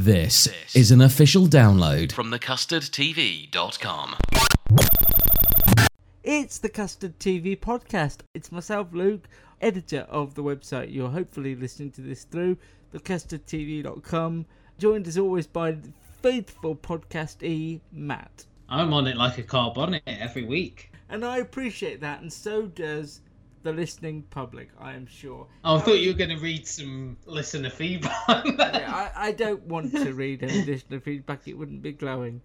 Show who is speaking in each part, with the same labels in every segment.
Speaker 1: This is an official download from thecustardtv.com.
Speaker 2: It's the Custard TV podcast. It's myself, Luke, editor of the website. You're hopefully listening to this through thecustardtv.com. Joined as always by the faithful podcast E, Matt.
Speaker 3: I'm on it like a car bonnet every week.
Speaker 2: And I appreciate that, and so does the listening public, I am sure.
Speaker 3: Oh, I thought you were um, going to read some listener feedback.
Speaker 2: Yeah, I, I don't want to read any listener feedback, it wouldn't be glowing.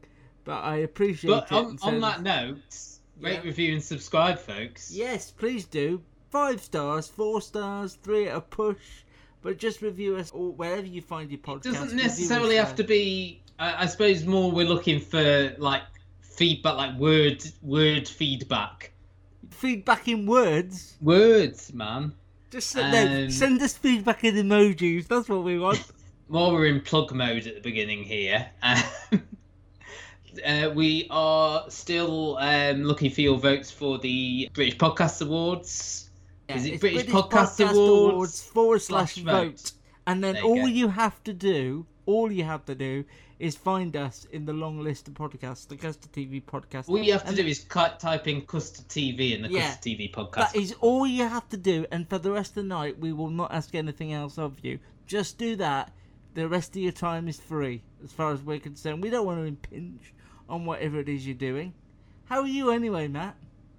Speaker 2: But I appreciate
Speaker 3: but
Speaker 2: it.
Speaker 3: on, on that note, rate, review, and subscribe, folks.
Speaker 2: Yes, please do. Five stars, four stars, three at a push. But just review us or wherever you find your podcast.
Speaker 3: It doesn't necessarily have to be. I, I suppose more we're looking for like feedback, like word word feedback.
Speaker 2: Feedback in words.
Speaker 3: Words, man.
Speaker 2: Just send,
Speaker 3: Um,
Speaker 2: send us feedback in emojis. That's what we want.
Speaker 3: while we're in plug mode at the beginning here, um, uh, we are still um, looking for your votes for the British Podcast Awards. Is it
Speaker 2: it's
Speaker 3: British, Podcast, Awards?
Speaker 2: forward slash
Speaker 3: slash
Speaker 2: vote.
Speaker 3: vote.
Speaker 2: And then
Speaker 3: you
Speaker 2: all
Speaker 3: go.
Speaker 2: you have to do, all you have to do, is find us in the long list of podcasts, the Custard TV podcast.
Speaker 3: All you have to
Speaker 2: And
Speaker 3: do is cut, type in Custard TV in the
Speaker 2: Yeah.
Speaker 3: Custard TV podcast.
Speaker 2: That is all you have to do, and for the rest of the night, we will not ask anything else of you. Just do that. The rest of your time is free, as far as we're concerned. We don't want to impinge on whatever it is you're doing. How are you anyway, Matt?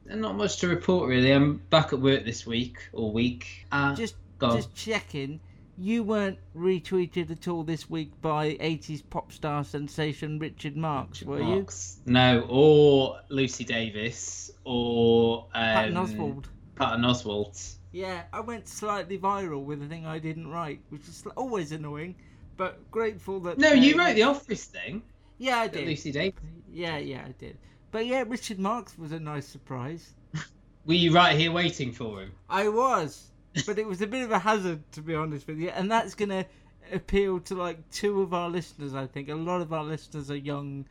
Speaker 3: Not much to report really. I'm back at work this week or week. Uh,
Speaker 2: Just, just checking. You weren't retweeted at all this week by 80s pop star sensation Richard Marx, were you?
Speaker 3: No, or Lucy Davis, or um,
Speaker 2: Patton Oswald.
Speaker 3: Patton Oswalt.
Speaker 2: Yeah, I went slightly viral with a thing I didn't write, which is always annoying, but grateful that.
Speaker 3: No,
Speaker 2: uh,
Speaker 3: you wrote the Office thing.
Speaker 2: Yeah, I did.
Speaker 3: Lucy Davis.
Speaker 2: Yeah, yeah, I did. But yeah, Richard Marx was a nice surprise.
Speaker 3: Were you right here waiting for him?
Speaker 2: I was, but it was a bit of a hazard to be honest with you, and that's gonna appeal to like two of our listeners. I think a lot of our listeners are young,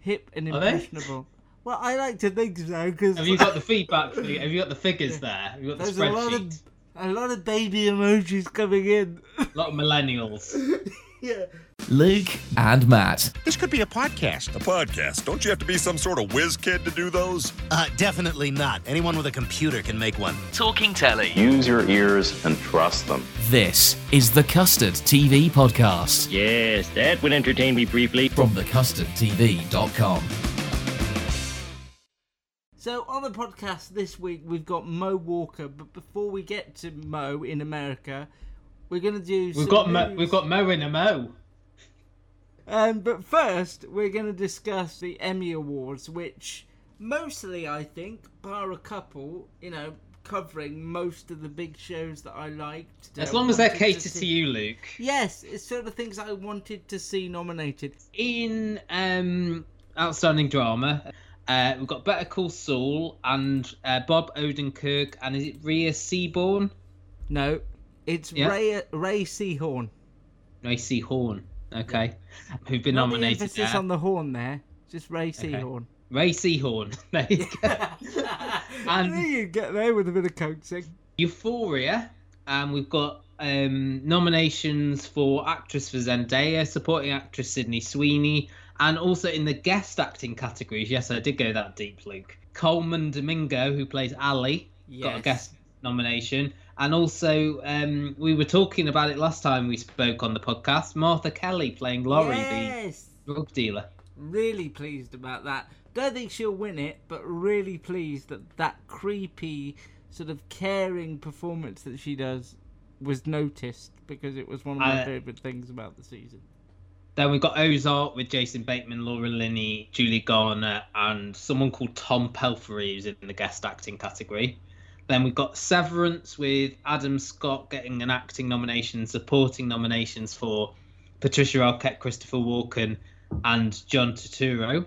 Speaker 2: hip, and impressionable. Well, I like to think so because
Speaker 3: Have you got the feedback? Have you got the figures there? Have you got the
Speaker 2: there's a lot of a lot of baby emojis coming in.
Speaker 3: A lot of millennials.
Speaker 2: yeah.
Speaker 1: Luke and Matt.
Speaker 4: This could be a podcast.
Speaker 5: A podcast. Don't you have to be some sort of whiz kid to do those?
Speaker 6: Uh, definitely not. Anyone with a computer can make one.
Speaker 1: Talking Telly.
Speaker 7: Use your ears and trust them.
Speaker 1: This is the Custard TV podcast
Speaker 7: Yes, that would entertain me briefly.
Speaker 1: from thecustardtv.com.
Speaker 2: So on the podcast this week we've got Mo Walker, but before we get to Mo in America, we're gonna do.
Speaker 3: We've got Mo, we've got Mo in a Mo.
Speaker 2: Um, but first, we're going to discuss the Emmy Awards, which mostly, I think, bar a couple, you know, covering most of the big shows that I liked.
Speaker 3: As long as they
Speaker 2: wanted
Speaker 3: cater to
Speaker 2: see.
Speaker 3: you, Luke.
Speaker 2: Yes, it's sort of things I wanted to see nominated.
Speaker 3: In um, outstanding drama, uh, we've got Better Call Saul and uh, Bob Odenkirk, and is it Rhea Seaborn?
Speaker 2: No, it's
Speaker 3: Yeah.
Speaker 2: Ray Ray Seahorn.
Speaker 3: Ray Seahorn. Okay, who've been
Speaker 2: Not the
Speaker 3: nominated
Speaker 2: emphasis
Speaker 3: there.
Speaker 2: on the horn there, just Ray Seahorn.
Speaker 3: Ray Seahorn. There you go. And-
Speaker 2: knew you'd get there with a bit of coaxing.
Speaker 3: Euphoria, and we've got um, nominations for actress for Zendaya, supporting actress Sydney Sweeney, and also in the guest acting categories. Yes, I did go that deep, Luke. Colman Domingo, who plays Ali, got a guest nomination, And also, um, we were talking about it last time we spoke on the podcast. Martha Kelly playing Laurie,
Speaker 2: yes,
Speaker 3: the drug dealer.
Speaker 2: really pleased about that. Don't think she'll win it, but really pleased that that creepy, sort of caring performance that she does was noticed because it was one of my
Speaker 3: I-
Speaker 2: favourite things about the season.
Speaker 3: Then we've got Ozark with Jason Bateman, Laura Linney, Julie Garner, and someone called Tom Pelphrey who's in the guest acting category. Then we've got Severance with Adam Scott getting an acting nomination, supporting nominations for Patricia Arquette, Christopher Walken, and John Turturro.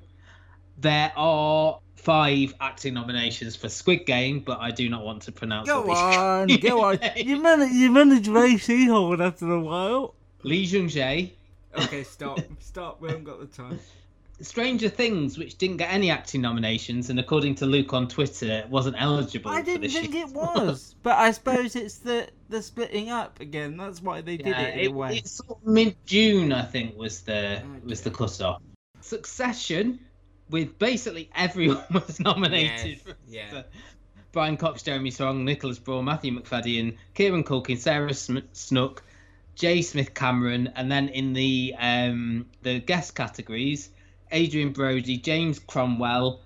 Speaker 3: There are five acting nominations for Squid Game, but I do not want to pronounce
Speaker 2: Go on, go on. You managed, you managed Ray Seahorn after a while.
Speaker 3: Lee Jung Jae,
Speaker 2: Okay, stop, stop. We haven't got the time.
Speaker 3: Stranger Things, which didn't get any acting nominations, and according to Luke on Twitter, wasn't eligible.
Speaker 2: I
Speaker 3: for
Speaker 2: didn't think
Speaker 3: year.
Speaker 2: it was, but I suppose it's the the splitting up again. That's why they did
Speaker 3: Yeah,
Speaker 2: it in a way.
Speaker 3: It's sort of mid June, I think, was the was the
Speaker 2: Okay.
Speaker 3: cut off. Succession, with basically everyone was nominated.
Speaker 2: Yes,
Speaker 3: for-
Speaker 2: yeah.
Speaker 3: for Brian Cox, Jeremy Strong, Nicholas Braun, Matthew Macfadyen, Kieran Culkin, Sarah Sm- Snook, Jay Smith Cameron, and then in the um, the guest categories, Adrien Brody, James Cromwell,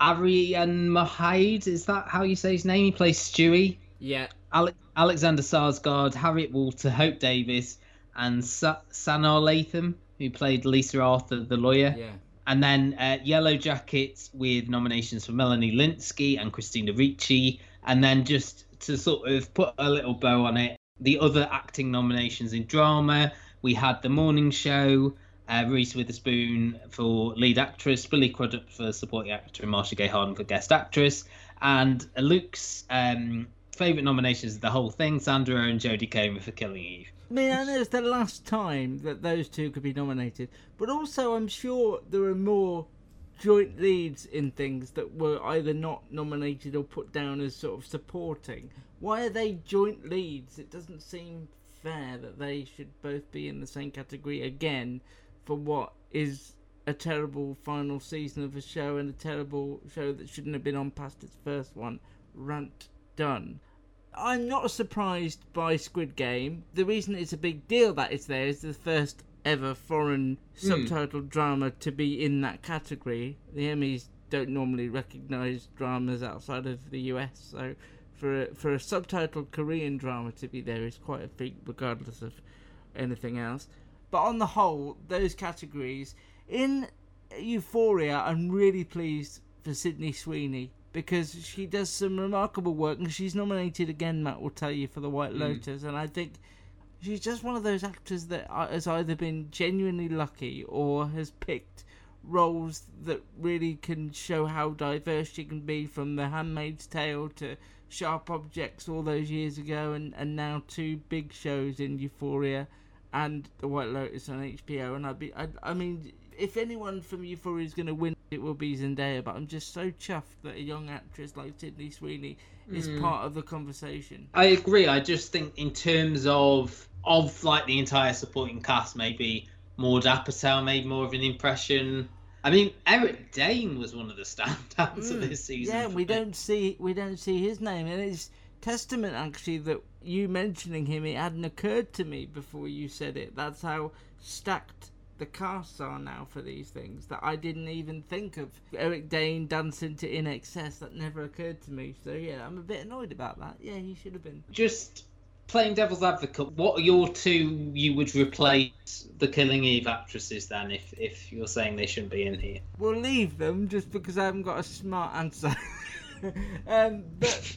Speaker 3: Arian Mahide, is that how you say his name? He plays Stewie.
Speaker 2: Yeah,
Speaker 3: Ale- Alexander Sarsgaard, Harriet Walter, Hope Davis, and Sa- Sanaa Lathan, who played Lisa Arthur, the lawyer.
Speaker 2: yeah.
Speaker 3: And then uh, Yellow Jackets with nominations for Melanie Lynskey and Christina Ricci. And then just to sort of put a little bow on it, the other acting nominations in drama, we had The Morning Show, uh, Reese Witherspoon for lead actress, Billy Crudup for supporting actor, and Marcia Gay Harden for guest actress. And Luke's um, favourite nominations of the whole thing, Sandra and Jodie Comer for Killing Eve.
Speaker 2: I mean, I know it's the last time that those two could be nominated, but also I'm sure there are more joint leads in things that were either not nominated or put down as sort of supporting. Why are they joint leads? It doesn't seem fair that they should both be in the same category again for what is a terrible final season of a show and a terrible show that shouldn't have been on past its first one. Rant done. I'm not surprised by Squid Game. The reason it's a big deal that it's there is the first ever foreign hmm. subtitled drama to be in that category. The Emmys don't normally recognise dramas outside of the US, so for a, for a subtitled Korean drama to be there is quite a feat, regardless of anything else. But on the whole, those categories in Euphoria, I'm really pleased for Sydney Sweeney because she does some remarkable work and she's nominated again. Matt will tell you for The White hmm. Lotus, and I think she's just one of those actors that has either been genuinely lucky or has picked roles that really can show how diverse she can be from The Handmaid's Tale to Sharp Objects all those years ago and, and now two big shows in Euphoria and The White Lotus on HBO and I'd be I, I mean if anyone from Euphoria is going to win it will be Zendaya but I'm just so chuffed that a young actress like Sydney Sweeney is part of the conversation.
Speaker 3: I agree. I just think in terms of of like the entire supporting cast, maybe Maude Apatow made more of an impression. I mean, Eric Dane was one of the standouts of this season.
Speaker 2: Mm. Yeah, we
Speaker 3: me.
Speaker 2: don't see we don't see his name, and it's testament actually that you mentioning him it hadn't occurred to me before you said it. That's how stacked the casts are now for these things that I didn't even think of. Eric Dane dancing to INXS that never occurred to me. So yeah, I'm a bit annoyed about that. Yeah, he should have been.
Speaker 3: Just playing devil's advocate, what are your two you would replace the Killing Eve actresses then if if you're saying they shouldn't be in here?
Speaker 2: We'll leave them just because I haven't got a smart answer. um, but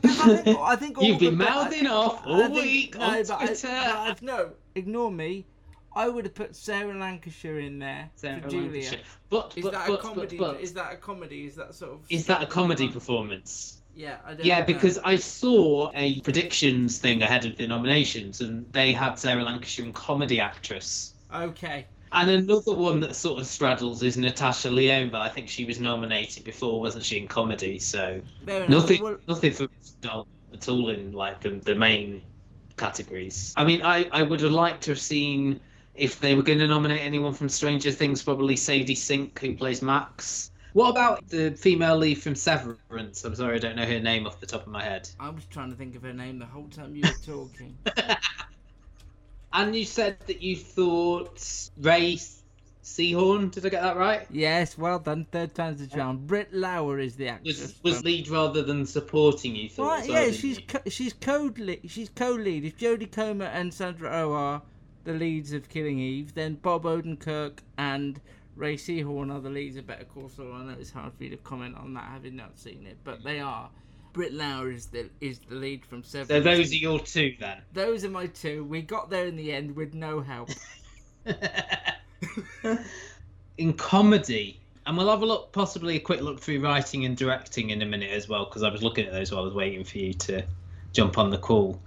Speaker 2: because I think, I think all
Speaker 3: You've been mouthing off all
Speaker 2: think-
Speaker 3: week
Speaker 2: no,
Speaker 3: on
Speaker 2: but
Speaker 3: Twitter.
Speaker 2: I- no, ignore me. I would have put Sarah Lancashire in there
Speaker 3: Sarah
Speaker 2: for Julia.
Speaker 3: Lancashire. But,
Speaker 2: Is
Speaker 3: but,
Speaker 2: that
Speaker 3: but,
Speaker 2: a comedy?
Speaker 3: But, but,
Speaker 2: is that a comedy? Is that sort of?
Speaker 3: is that a comedy performance?
Speaker 2: Yeah, I don't
Speaker 3: Yeah, because I saw a predictions thing ahead of the nominations, and they had Sarah Lancashire in comedy actress.
Speaker 2: Okay.
Speaker 3: And another one that sort of straddles is Natasha Lyonne, but I think she was nominated before, wasn't she, in comedy? So nothing,
Speaker 2: Well,
Speaker 3: nothing for Doll at all in like the, the main categories. I mean, I, I would have liked to have seen if they were going to nominate anyone from Stranger Things, probably Sadie Sink, who plays Max. What about the female lead from Severance? I'm sorry, I don't know her name off the top of my head.
Speaker 2: I was trying to think of her name the whole time you were talking.
Speaker 3: And you said that you thought Ray Seahorn. Did I get that right?
Speaker 2: yes, well done. Third time's the charm. Britt Lower is the actress.
Speaker 3: Was was
Speaker 2: from-
Speaker 3: lead rather than supporting? You thought?
Speaker 2: Right,
Speaker 3: well,
Speaker 2: yeah, she's co- she's co-lead. She's co-lead. If Jodie Comer and Sandra Oh are the leads of Killing Eve, then Bob Odenkirk and Ray Seahorn are the leads of Better Call Saul. I know it's hard for you to comment on that having not seen it, but they are. Britt Lower is the is the lead from Seven.
Speaker 3: So those are your two then.
Speaker 2: Those are my two. We got there in the end with no help.
Speaker 3: in comedy, and we'll have a look, possibly a quick look through writing and directing in a minute as well, because I was looking at those while I was waiting for you to jump on the call.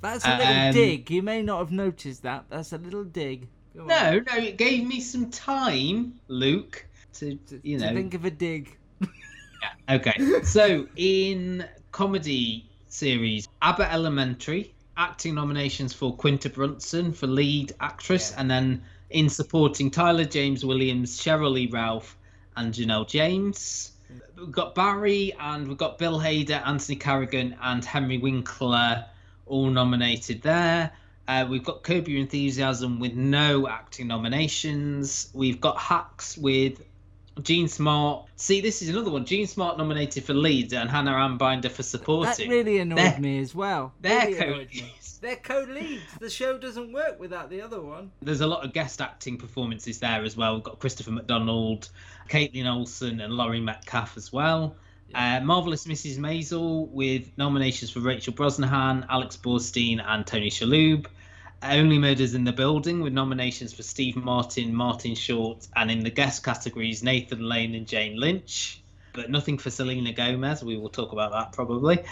Speaker 2: That's a little
Speaker 3: Um,
Speaker 2: dig. You may not have noticed that. That's a little dig. Go on.
Speaker 3: No, no, it gave me some time, Luke, to you
Speaker 2: to
Speaker 3: know.
Speaker 2: think of a dig.
Speaker 3: Okay, so in comedy series, Abbott Elementary, acting nominations for Quinta Brunson for lead actress, and then in supporting Tyler James Williams, Cheryl Lee Ralph, and Janelle James. We've got Barry and we've got Bill Hader, Anthony Carrigan, and Henry Winkler all nominated there. Uh, we've got Curb Your Enthusiasm with no acting nominations. We've got Hacks with Jean Smart. See, this is another one. Jean Smart nominated for lead and Hannah Einbinder for supporting.
Speaker 2: That really annoyed
Speaker 3: They're-
Speaker 2: me as well.
Speaker 3: They're
Speaker 2: Really
Speaker 3: co-leads.
Speaker 2: They're co-leads. The show doesn't work without the other one.
Speaker 3: There's a lot of guest acting performances there as well. We've got Christopher McDonald, Kaitlin Olson, and Laurie Metcalf as well. Uh, Marvelous Mrs. Maisel with nominations for Rachel Brosnahan, Alex Borstein, and Tony Shalhoub. Only Murders in the Building with nominations for Steve Martin, Martin Short, and in the guest categories Nathan Lane and Jane Lynch. But nothing for Selena Gomez. We will talk about that probably.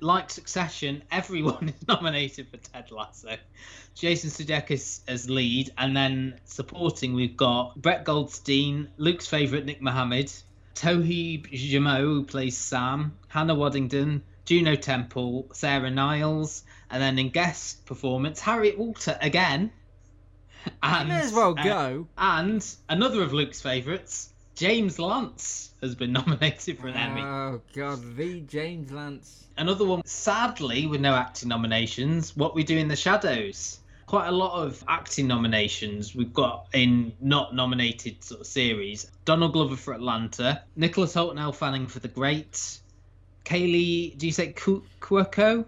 Speaker 3: Like Succession, everyone is nominated for Ted Lasso. Jason Sudeikis as lead, and then supporting we've got Brett Goldstein, Luke's favourite Nick Mohammed, Tohi Jamo who plays Sam, Hannah Waddingham, Juno Temple, Sarah Niles, and then in guest performance Harriet Walter again. And,
Speaker 2: May as well
Speaker 3: uh,
Speaker 2: go.
Speaker 3: and another of Luke's favourites, James Lance, has been nominated for an Emmy.
Speaker 2: Oh God, the James Lance.
Speaker 3: Another one, sadly, with no acting nominations, What We Do in the Shadows. Quite a lot of acting nominations we've got in not nominated sort of series. Donald Glover for Atlanta, Nicholas Hoult and Fanning for The Great, Kaley, do you say Ku- Cuoco?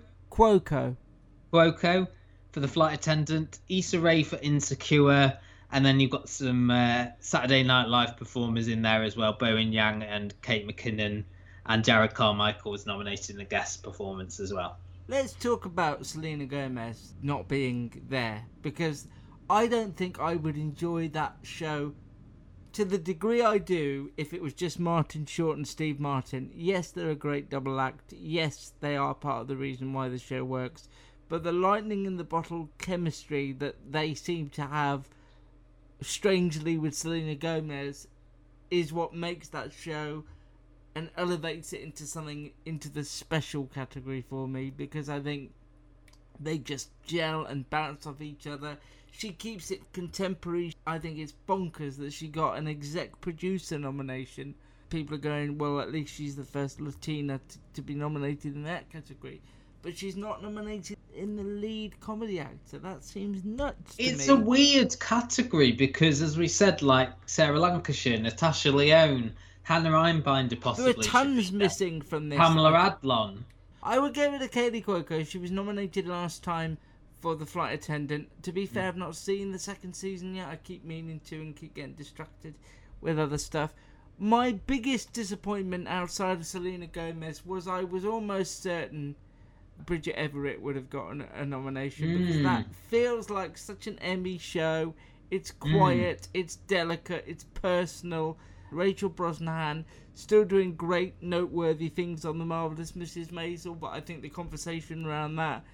Speaker 3: Cuoco for The Flight Attendant, Issa Rae for Insecure, and then you've got some uh, Saturday Night Live performers in there as well. Bowen Yang and Kate McKinnon, and Jerrod Carmichael was nominated in the guest performance as well.
Speaker 2: Let's talk about Selena Gomez not being there because I don't think I would enjoy that show to the degree I do if it was just Martin Short and Steve Martin. Yes, they're a great double act. Yes, they are part of the reason why the show works. But the lightning in the bottle chemistry that they seem to have strangely with Selena Gomez is what makes that show and elevates it into something into the special category for me because I think they just gel and bounce off each other. She keeps it contemporary. I think it's bonkers that she got an exec producer nomination. People are going, well, at least she's the first Latina to, to be nominated in that category. But she's not nominated in the lead comedy actor. That seems nuts to
Speaker 3: It's
Speaker 2: me.
Speaker 3: a weird category because, as we said, like Sarah Lancashire, Natasha Lyonne, Hannah Einbinder, possibly.
Speaker 2: there
Speaker 3: are
Speaker 2: tons
Speaker 3: there.
Speaker 2: missing from this.
Speaker 3: Pamela Adlon.
Speaker 2: I would go with the Kaley Cuoco. She was nominated last time for the flight attendant. To be fair, I've not seen the second season yet. I keep meaning to and keep getting distracted with other stuff. My biggest disappointment outside of Selena Gomez was I was almost certain Bridget Everett would have gotten a nomination because
Speaker 3: Mm.
Speaker 2: that feels like such an Emmy show. It's quiet, it's delicate, it's personal. Rachel Brosnahan still doing great, noteworthy things on the marvelous Mrs. Maisel, but I think the conversation around that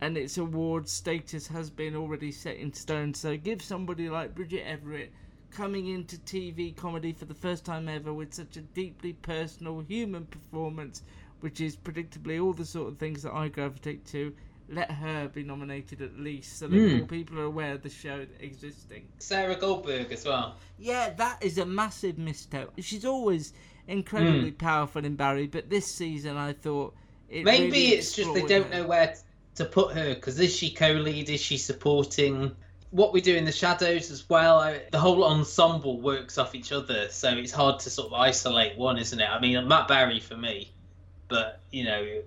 Speaker 2: and its award status has been already set in stone. So give somebody like Bridget Everett coming into TV comedy for the first time ever with such a deeply personal human performance, which is predictably all the sort of things that I gravitate to. let her be nominated at least, so that
Speaker 3: Hmm.
Speaker 2: more people are aware of the show existing.
Speaker 3: Sarah Goldberg as well.
Speaker 2: Yeah, that is a massive misstep. She's always incredibly
Speaker 3: Mm.
Speaker 2: powerful in Barry, but this season I thought it
Speaker 3: Maybe
Speaker 2: really
Speaker 3: it's just they don't
Speaker 2: her.
Speaker 3: know where to put her because is she co-lead? Is she supporting? What we do in the shadows as well. I, the whole ensemble works off each other, so it's hard to sort of isolate one, isn't it? I mean, Matt Berry for me, but you know,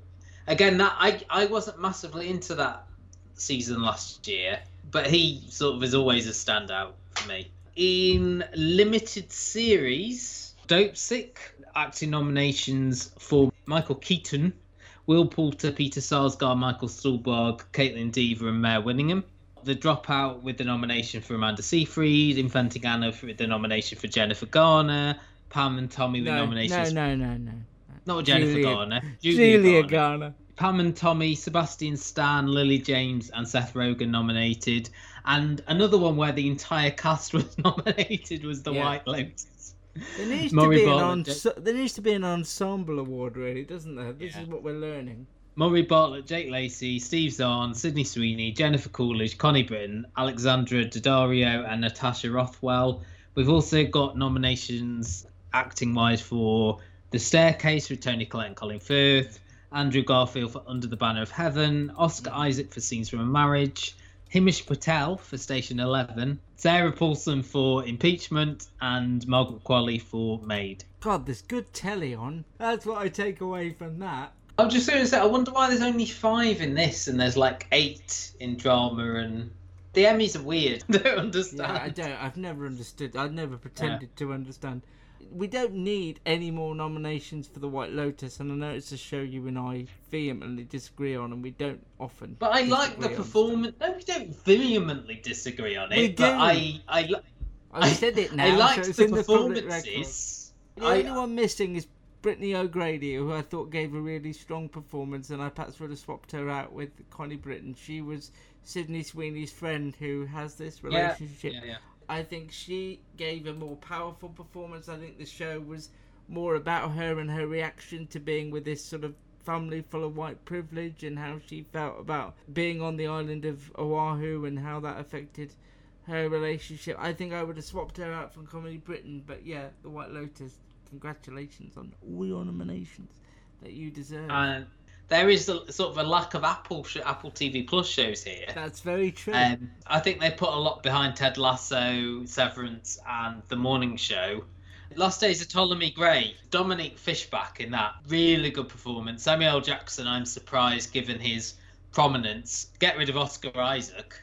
Speaker 3: again, that I I wasn't massively into that season last year, but he sort of is always a standout for me. In limited series, Dope Sick acting nominations for Michael Keaton, Will Poulter, Peter Sarsgaard, Michael Stuhlbarg, Kaitlyn Dever, and Mare Winningham. The Dropout with the nomination for Amanda Seyfried, Inventing Anna with the nomination for Jennifer Garner, Pam and Tommy with
Speaker 2: No, no,
Speaker 3: nominations.
Speaker 2: no, no, no.
Speaker 3: Not Jennifer
Speaker 2: Julia-
Speaker 3: Garner.
Speaker 2: Julia, Garner.
Speaker 3: Pam and Tommy, Sebastian Stan, Lily James, and Seth Rogen nominated. And another one where the entire cast was nominated was The
Speaker 2: Yeah.
Speaker 3: White Lotus.
Speaker 2: There needs
Speaker 3: Murray
Speaker 2: to be an there needs to be an ensemble award, really, doesn't there? This is what we're learning.
Speaker 3: Murray Bartlett, Jake Lacy, Steve Zahn, Sydney Sweeney, Jennifer Coolidge, Connie Britton, Alexandra Daddario, and Natasha Rothwell. We've also got nominations acting wise for The Staircase with Toni Collette and Colin Firth, Andrew Garfield for Under the Banner of Heaven, Oscar Isaac for Scenes from a Marriage, Himesh Patel for Station 11, Sarah Paulson for Impeachment, and Margaret Qualley for Maid.
Speaker 2: God, there's good telly on. That's what I take away from that.
Speaker 3: I'm just going to say, I wonder why there's only five in this and there's like eight in drama and the Emmys are weird. I don't understand.
Speaker 2: Yeah, I don't. I've never understood. I've never pretended to understand. We don't need any more nominations for the White Lotus, and I know it's a show you and I vehemently disagree on, and we don't often.
Speaker 3: But I like the performance. No, we don't vehemently disagree on it.
Speaker 2: We
Speaker 3: but
Speaker 2: do.
Speaker 3: I, I,
Speaker 2: I said it now.
Speaker 3: I
Speaker 2: so
Speaker 3: liked
Speaker 2: it's
Speaker 3: the
Speaker 2: in the
Speaker 3: performances.
Speaker 2: The
Speaker 3: I-
Speaker 2: only one missing is Brittany O'Grady, who I thought gave a really strong performance, and I perhaps would have swapped her out with Connie Britton. She was Sydney Sweeney's friend who has this
Speaker 3: Yeah,
Speaker 2: relationship.
Speaker 3: yeah, yeah.
Speaker 2: I think she gave a more powerful performance. I think the show was more about her and her reaction to being with this sort of family full of white privilege and how she felt about being on the island of Oahu and how that affected her relationship. I think I would have swapped her out from Connie Britton, but yeah, The White Lotus. Congratulations on all your nominations that you deserve.
Speaker 3: And there is a, sort of a lack of Apple sh- Apple TV Plus shows here.
Speaker 2: That's very true.
Speaker 3: Um, I think they put a lot behind Ted Lasso, Severance, and The Morning Show. Last Days of Ptolemy Gray, Dominique Fishback in that really good performance. Samuel. Jackson, I'm surprised given his prominence. Get rid of Oscar Isaac.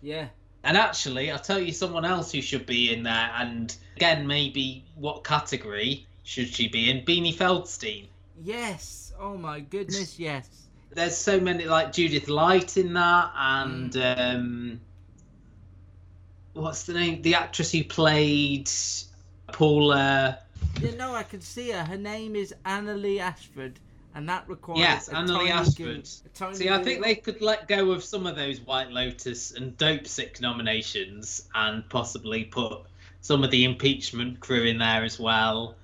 Speaker 2: yeah.
Speaker 3: And actually, I'll tell you someone else who should be in there, and again, maybe what category should she be in? Beanie Feldstein.
Speaker 2: Yes. Oh my goodness, yes.
Speaker 3: There's so many, like Judith Light in that, and
Speaker 2: Mm.
Speaker 3: um, what's the name? The actress who played Paula.
Speaker 2: You know, I can see her. Her name is Annaleigh Ashford, and that requires
Speaker 3: Yes,
Speaker 2: Annaleigh
Speaker 3: Ashford.
Speaker 2: goo- a tiny
Speaker 3: See, I think they could let go of some of those White Lotus and Dope Sick nominations and possibly put some of the impeachment crew in there as well.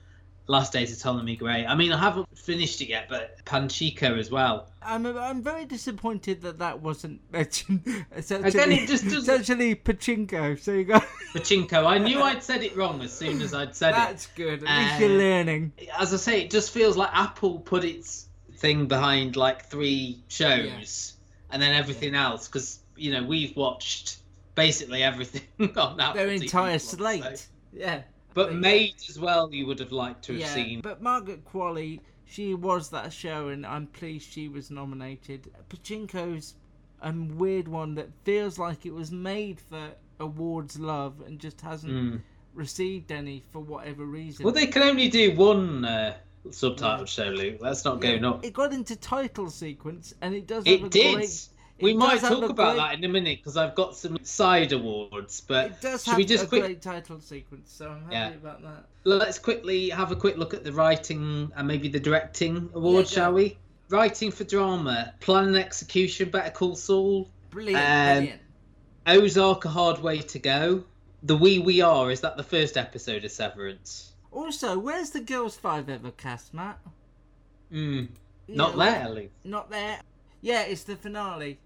Speaker 3: Last Days of Ptolemy Gray. I mean, I haven't finished it yet, but Panchico as well.
Speaker 2: I'm I'm very disappointed that that wasn't mentioned. Essentially,
Speaker 3: Again, it just doesn't-
Speaker 2: essentially pachinko. So you go.
Speaker 3: Pachinko. I knew I'd said it wrong as soon as I'd said
Speaker 2: That's
Speaker 3: it.
Speaker 2: That's good. At least
Speaker 3: Uh,
Speaker 2: you're learning.
Speaker 3: As I say, it just feels like Apple put its thing behind like three shows and then everything else because you know we've watched basically everything on Apple
Speaker 2: Their
Speaker 3: TV
Speaker 2: entire
Speaker 3: Plus,
Speaker 2: slate.
Speaker 3: so-
Speaker 2: Yeah.
Speaker 3: But Maid as well, you would have liked to have
Speaker 2: yeah,
Speaker 3: seen.
Speaker 2: But Margaret Qualley, she was that show, and I'm pleased she was nominated. Pachinko's a weird one that feels like it was made for awards love and just hasn't
Speaker 3: Mm.
Speaker 2: received any for whatever reason.
Speaker 3: Well, they can only do one uh, subtitled show, Luke. Let's not
Speaker 2: Yeah,
Speaker 3: nuts.
Speaker 2: It got into title sequence, and it does. have
Speaker 3: It
Speaker 2: a
Speaker 3: did.
Speaker 2: Great,
Speaker 3: we might talk about
Speaker 2: great-
Speaker 3: that in a minute because I've got some side awards. But
Speaker 2: It does
Speaker 3: should
Speaker 2: have
Speaker 3: we just
Speaker 2: a
Speaker 3: quick?
Speaker 2: great title sequence, so I'm happy
Speaker 3: Yeah.
Speaker 2: about that.
Speaker 3: Let's quickly have a quick look at the writing and maybe the directing award,
Speaker 2: Yeah,
Speaker 3: shall
Speaker 2: go.
Speaker 3: we? Writing for drama, plan and execution, Better Call Saul,
Speaker 2: Brilliant,
Speaker 3: Um,
Speaker 2: brilliant.
Speaker 3: Ozark, A Hard Way to Go, The We We Are. Is that the first episode of Severance?
Speaker 2: Also, where's the Girls Five ever cast, Matt?
Speaker 3: Hmm. Not
Speaker 2: know,
Speaker 3: there.
Speaker 2: Not there. Yeah, it's the finale.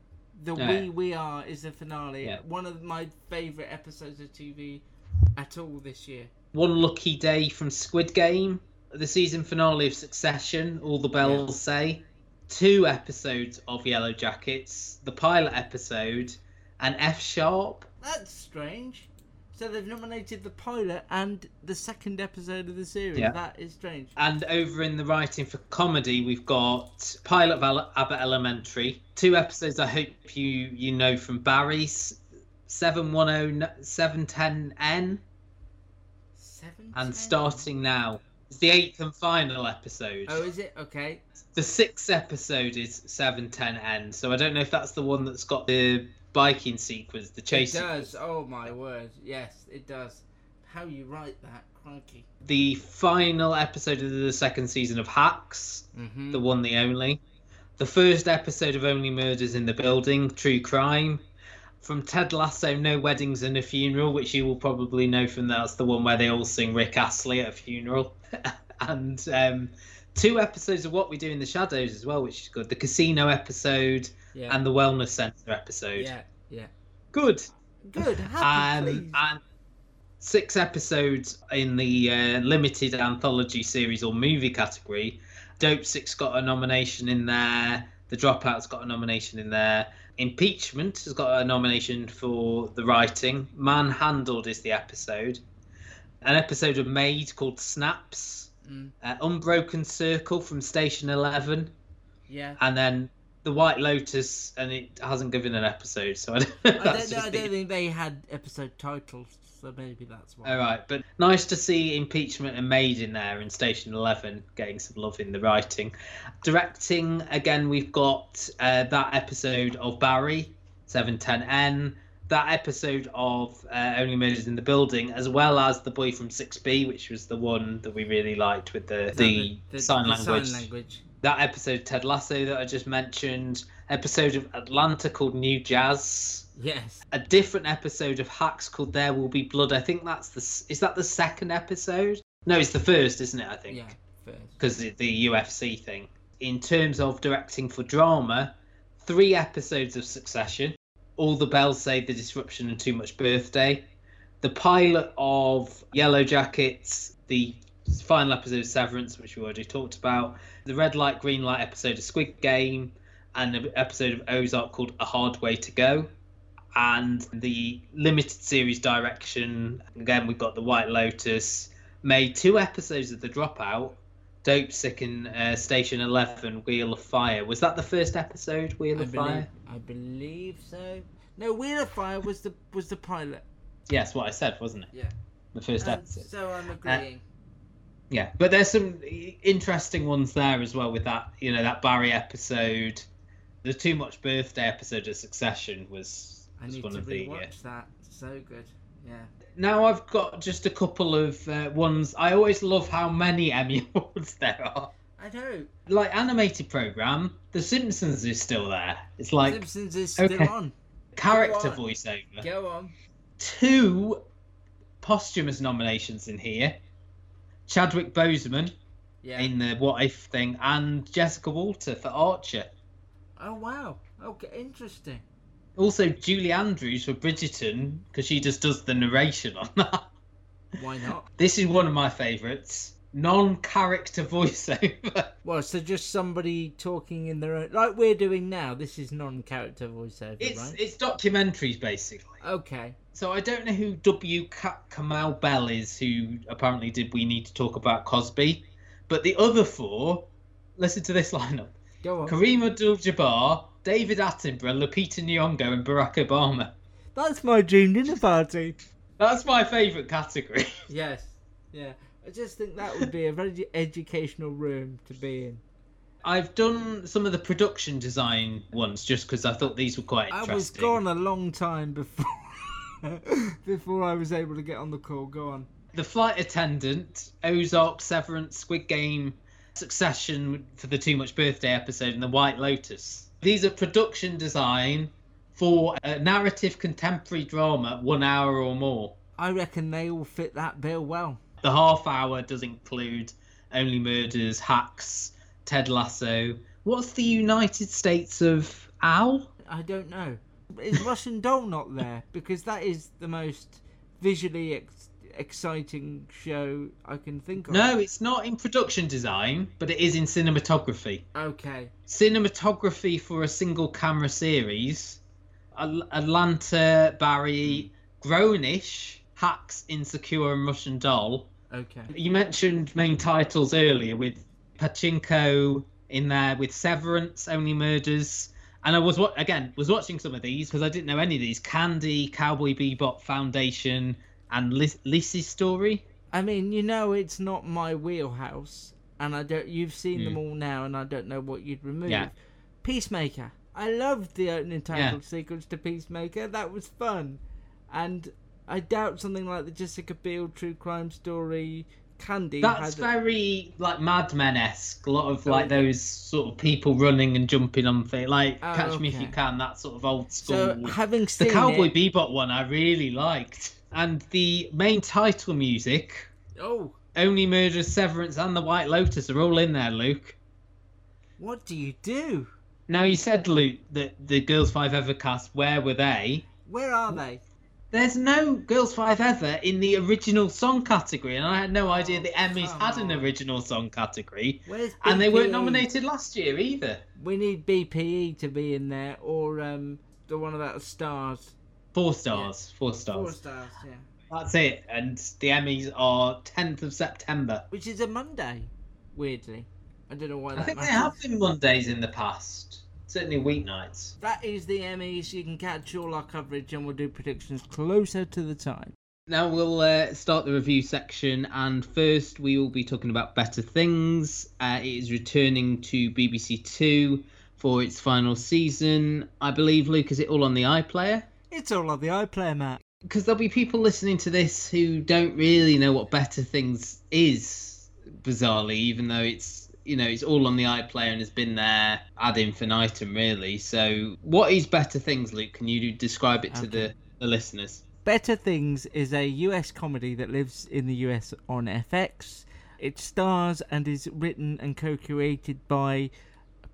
Speaker 2: The
Speaker 3: Yeah.
Speaker 2: We We Are is the finale.
Speaker 3: Yeah.
Speaker 2: One of my favourite episodes of TV at all this year.
Speaker 3: One lucky day from Squid Game, the season finale of Succession, All the Bells Say, two episodes of Yellow Jackets, the pilot episode, and F Sharp.
Speaker 2: That's strange. So they've nominated the pilot and the second episode of the series.
Speaker 3: Yeah.
Speaker 2: That is strange.
Speaker 3: And over in the writing for comedy, we've got pilot of Abbott Elementary, two episodes I hope you you know from Barry's 710 710N,
Speaker 2: Seven.
Speaker 3: and starting now. It's the eighth and final episode.
Speaker 2: Oh, is it? Okay.
Speaker 3: The sixth episode is 710N, so I don't know if that's the one that's got the biking sequence, the chase
Speaker 2: It does.
Speaker 3: sequence.
Speaker 2: Oh my word. Yes, it does. How you write that, crikey.
Speaker 3: The final episode of the second season of Hacks,
Speaker 2: Mm-hmm.
Speaker 3: the one, the only. The first episode of Only Murders in the Building, True Crime. From Ted Lasso, No Weddings and a Funeral, which you will probably know from that's the one where they all sing Rick Astley at a funeral. and um, two episodes of What We Do in the Shadows as well, which is good. The Casino episode
Speaker 2: Yeah.
Speaker 3: and the Wellness Centre episode.
Speaker 2: yeah. Yeah.
Speaker 3: Good.
Speaker 2: Good. Happy,
Speaker 3: Um, and six episodes in the uh, limited anthology series or movie category. Dope Six got a nomination in there. The Dropouts got a nomination in there. Impeachment has got a nomination for the writing. Manhandled is the episode. An episode of Maid called Snaps.
Speaker 2: Mm.
Speaker 3: Uh, Unbroken Circle from Station Eleven,
Speaker 2: Yeah.
Speaker 3: and then The White Lotus, and it hasn't given an episode, so I don't.
Speaker 2: I don't, I don't think they had episode titles, so maybe that's why.
Speaker 3: All right, but nice to see impeachment and Maid in there in Station Eleven getting some love in the writing. Directing again, we've got uh, that episode of Barry Seven Ten N. That episode of uh, Only Murders in the Building, as well as the Boy from Six B, which was the one that we really liked with the
Speaker 2: Is that
Speaker 3: the, sign
Speaker 2: the
Speaker 3: language.
Speaker 2: sign language.
Speaker 3: That episode of Ted Lasso that I just mentioned. Episode of Atlanta called New Jazz
Speaker 2: Yes.
Speaker 3: a different episode of Hacks called There Will Be Blood. I think that's the is that the second episode? No, it's the first, isn't it? I think
Speaker 2: Yeah. First.
Speaker 3: because the, the UFC thing. In terms of directing for drama, three episodes of Succession. All the bells say the disruption and too much birthday. The pilot of Yellow Jackets, the final episode of Severance, which we already talked about. The red light, green light episode of Squid Game, and an episode of Ozark called A Hard Way to Go. And the limited series direction, again, we've got The White Lotus, Maid two episodes of The Dropout, Dope Sick and uh, Station 11, Wheel of Fire. Was that the first episode, Wheel
Speaker 2: I
Speaker 3: of
Speaker 2: believe,
Speaker 3: Fire?
Speaker 2: I believe so. No, Wheel of Fire was the was the pilot.
Speaker 3: Yes, what I said, wasn't it?
Speaker 2: Yeah.
Speaker 3: The first
Speaker 2: Uh,
Speaker 3: episode.
Speaker 2: so I'm agreeing.
Speaker 3: Yeah, but there's some interesting ones there as well with that, you know, that Barry episode. The Too Much Birthday episode of Succession was,
Speaker 2: I
Speaker 3: was
Speaker 2: need
Speaker 3: one
Speaker 2: to
Speaker 3: of the.
Speaker 2: rewatch
Speaker 3: Uh,
Speaker 2: that. So good. Yeah.
Speaker 3: now I've got just a couple of uh, ones. I always love how many Emmy Awards there are.
Speaker 2: I know.
Speaker 3: Like animated program, The Simpsons is still there. It's like The
Speaker 2: Simpsons is still
Speaker 3: okay.
Speaker 2: on.
Speaker 3: character
Speaker 2: on.
Speaker 3: voiceover.
Speaker 2: Go on.
Speaker 3: Two posthumous nominations in here. Chadwick Boseman
Speaker 2: Yeah.
Speaker 3: in the What If thing, and Jessica Walter for Archer.
Speaker 2: Oh wow. Okay, interesting.
Speaker 3: Also, Julie Andrews for Bridgerton because she just does the narration on that.
Speaker 2: Why not?
Speaker 3: This is one of my favourites. Non-character voiceover.
Speaker 2: Well, so just somebody talking in their own, like we're doing now. This is non-character voiceover,
Speaker 3: It's
Speaker 2: right?
Speaker 3: it's documentaries basically.
Speaker 2: Okay.
Speaker 3: So I don't know who W. Ka- Kamau Bell is, who apparently did We Need to Talk About Cosby, but the other four, listen to this lineup:
Speaker 2: Go on.
Speaker 3: Kareem Abdul-Jabbar, David Attenborough, Lupita Nyong'o, and Barack Obama.
Speaker 2: That's my dream dinner party.
Speaker 3: That's my favourite category.
Speaker 2: Yes. Yeah. I just think that would be a very educational room to be in.
Speaker 3: I've done some of the production design ones just because I thought these were quite
Speaker 2: I was gone a long time before before I was able to get on the call. Go on.
Speaker 3: The Flight Attendant, Ozark, Severance, Squid Game, Succession for the Too Much Birthday episode, and The White Lotus. These are production design for a narrative contemporary drama, one hour or more.
Speaker 2: I reckon they all fit that bill well.
Speaker 3: The half hour does include Only Murders, Hacks, Ted Lasso, What's the United States of Owl?
Speaker 2: I don't know. Is Russian Doll not there? Because that is the most visually ex- exciting show I can think of.
Speaker 3: No, it's not in production design, but it is in cinematography.
Speaker 2: Okay.
Speaker 3: Cinematography for a single camera series. Al- Atlanta, Barry, Grownish, Hacks, Insecure, and Russian Doll.
Speaker 2: Okay.
Speaker 3: You mentioned main titles earlier with Pachinko in there, with Severance, Only Murders. And I was wa- again was watching some of these because I didn't know any of these. Candy, Cowboy Bebop, Foundation, and Lis- Lisey's Story.
Speaker 2: I mean, you know, it's not my wheelhouse, and I don't. You've seen them
Speaker 3: Mm.
Speaker 2: all now, and I don't know what you'd remove.
Speaker 3: Yeah.
Speaker 2: Peacemaker. I loved the opening title
Speaker 3: Yeah.
Speaker 2: sequence to Peacemaker. That was fun, and I doubt something like the Jessica Biel true crime story. Candy.
Speaker 3: That's very like Mad Men esque. A lot of
Speaker 2: Oh,
Speaker 3: like
Speaker 2: okay.
Speaker 3: those sort of people running and jumping on things, like
Speaker 2: Oh,
Speaker 3: Catch Me If. You Can. That sort of old school.
Speaker 2: So having seen the
Speaker 3: Cowboy
Speaker 2: it,
Speaker 3: Bebop one, I really liked, and the main title music.
Speaker 2: oh,
Speaker 3: Only Murder, Severance, and The White Lotus are all in there, Luke.
Speaker 2: what do you do?
Speaker 3: Now you said, Luke, that the Girls Five Ever cast, where were they?
Speaker 2: Where are they?
Speaker 3: There's no Girls Five Ever in the original song category, and I had no idea the Emmys
Speaker 2: come
Speaker 3: had an original song category,
Speaker 2: Where's
Speaker 3: and they weren't nominated last year either.
Speaker 2: We need BPE to be in there, or um, the one about the stars.
Speaker 3: Four stars, four stars.
Speaker 2: Four stars, yeah.
Speaker 3: That's it, and the Emmys are 10th of September.
Speaker 2: Which is a Monday, weirdly. I don't know why
Speaker 3: I think they have been Mondays in the past, certainly weeknights.
Speaker 2: That is the Emmys. You can catch all our coverage, and we'll do predictions closer to the time.
Speaker 3: Now we'll uh, start the review section, and first we will be talking about Better Things. Uh, it is returning to BBC Two for its final season. I believe, Luke, is it all on the iPlayer?
Speaker 2: It's all on the iPlayer, Matt.
Speaker 3: Because there'll be people listening to this who don't really know what Better Things is, bizarrely, even though it's you know it's all on the iPlayer and has been there ad infinitum, really. So, what is Better Things, Luke? Can you describe it to the, the listeners?
Speaker 2: Better Things is a US comedy that lives in the US on FX. It stars and is written and co created by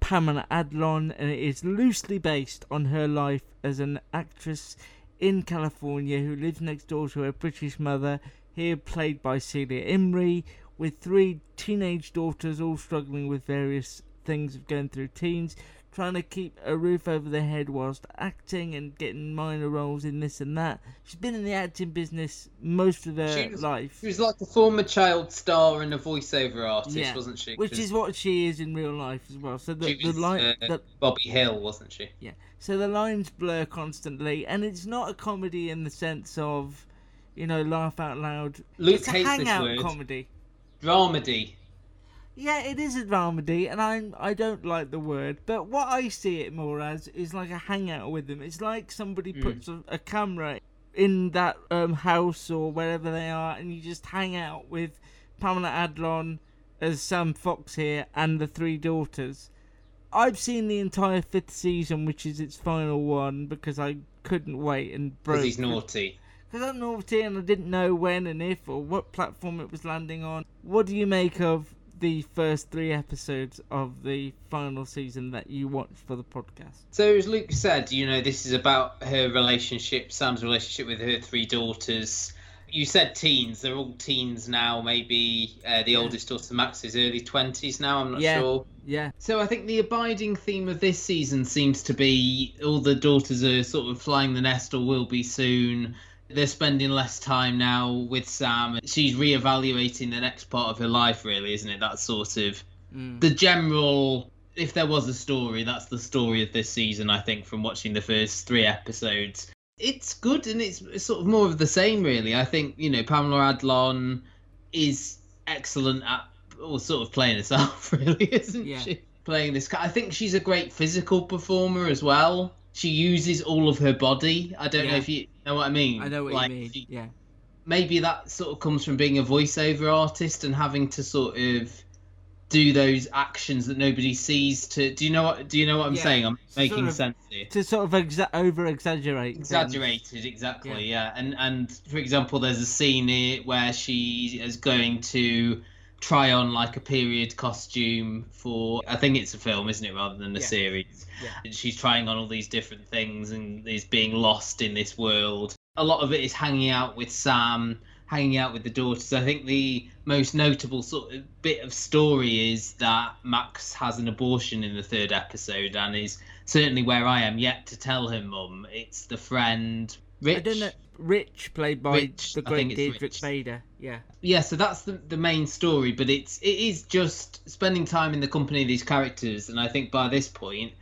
Speaker 2: Pamela Adlon, and it is loosely based on her life as an actress in California who lives next door to her British mother, here played by Celia Imrie, with three teenage daughters all struggling with various things of going through teens, trying to keep a roof over their head whilst acting and getting minor roles in this and that. She's been in the acting business most of her
Speaker 3: She was-
Speaker 2: life.
Speaker 3: She was like a former child star and a voiceover artist,
Speaker 2: Yeah,
Speaker 3: wasn't she?
Speaker 2: Which is what she is in real life as well. So the,
Speaker 3: she
Speaker 2: the line,
Speaker 3: uh,
Speaker 2: the,
Speaker 3: Bobby Hill, wasn't she?
Speaker 2: yeah. So the lines blur constantly, and it's not a comedy in the sense of, you know, laugh out loud.
Speaker 3: Luke
Speaker 2: it's a
Speaker 3: hates this
Speaker 2: hangout
Speaker 3: word.
Speaker 2: comedy.
Speaker 3: Dramedy.
Speaker 2: Yeah, it is a dramedy, and I I don't like the word, but what I see it more as is like a hangout with them. It's like somebody
Speaker 3: Hmm.
Speaker 2: puts a, a camera in that um, house or wherever they are, and you just hang out with Pamela Adlon as Sam Fox here and the three daughters. I've seen the entire fifth season, which is its final one, because I couldn't wait and broke.
Speaker 3: Because he's naughty.
Speaker 2: Because I'm naughty and I didn't know when and if or what platform it was landing on. What do you make of the first three episodes of the final season that you watched for the podcast?
Speaker 3: So as Luke said, you know, this is about her relationship, Sam's relationship with her three daughters. You said teens; they're all teens now. Maybe uh, the oldest daughter, Max, is early twenties now. I'm not
Speaker 2: Yeah.
Speaker 3: sure.
Speaker 2: Yeah.
Speaker 3: So I think the abiding theme of this season seems to be all the daughters are sort of flying the nest or will be soon. They're spending less time now with Sam. She's reevaluating the next part of her life, really, isn't it? That's sort of
Speaker 2: Mm.
Speaker 3: the general. If there was a story, that's the story of this season. I think from watching the first three episodes, it's good and it's, it's sort of more of the same, really. I think you know Pamela Adlon is excellent at or sort of playing herself, really, isn't
Speaker 2: Yeah.
Speaker 3: she? Playing this, I think she's a great physical performer as well. She uses all of her body. I don't know if you know what I mean.
Speaker 2: I know what
Speaker 3: Like,
Speaker 2: you mean.
Speaker 3: she-
Speaker 2: Yeah.
Speaker 3: maybe that sort of comes from being a voiceover artist and having to sort of do those actions that nobody sees to do you know what do you know what i'm
Speaker 2: Yeah,
Speaker 3: saying i'm making
Speaker 2: sort of
Speaker 3: sense here
Speaker 2: To sort of exa- over exaggerate.
Speaker 3: exaggerated exactly yeah. and and for example there's a scene here where she is going to try on like a period costume for I think it's a film, isn't it, rather than a
Speaker 2: Yeah.
Speaker 3: series.
Speaker 2: Yeah.
Speaker 3: And She's trying on all these different things and is being lost in this world. A lot of it is hanging out with Sam, hanging out with the daughters. I think the most notable sort of bit of story is that Max has an abortion in the third episode and is certainly where I am yet to tell her mum. It's the friend Rich.
Speaker 2: I don't know. Rich, played by
Speaker 3: Rich,
Speaker 2: the great
Speaker 3: think it's
Speaker 2: Deirdre
Speaker 3: Rich.
Speaker 2: Bader. Yeah.
Speaker 3: yeah so that's the, the main story but it's it is just spending time in the company of these characters and i think by this point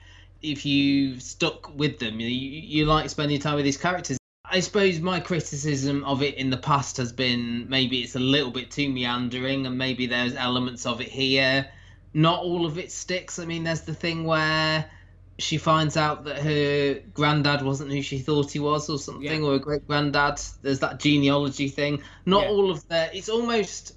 Speaker 3: if you stuck with them you, you like spending time with these characters i suppose my criticism of it in the past has been maybe it's a little bit too meandering and maybe there's elements of it here not all of it sticks i mean there's the thing where she finds out that her granddad wasn't who she thought he was or something
Speaker 2: Yeah.
Speaker 3: or a great granddad there's that genealogy thing not
Speaker 2: Yeah.
Speaker 3: all of the it's almost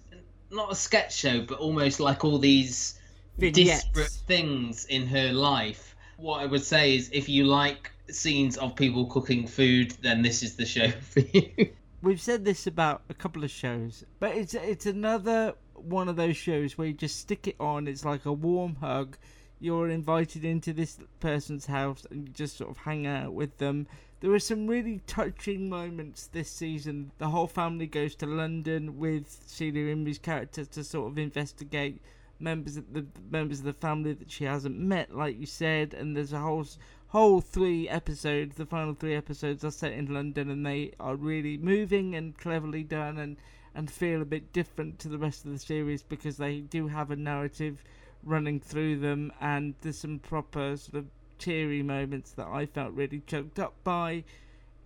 Speaker 3: not a sketch show but almost like all these
Speaker 2: Vignettes.
Speaker 3: disparate things in her life what i would say is if you like scenes of people cooking food then this is the show for you
Speaker 2: We've said this about a couple of shows, but it's it's another one of those shows where you just stick it on. It's like a warm hug. You're invited into this person's house and you just sort of hang out with them. There are some really touching moments this season. The whole family goes to London with Celia Imrie's character to sort of investigate members of the members of the family that she hasn't met, like you said. And there's a whole whole three episodes. The final three episodes are set in London, and they are really moving and cleverly done, and and feel a bit different to the rest of the series because they do have a narrative running through them, and there's some proper sort of teary moments that I felt really choked up by.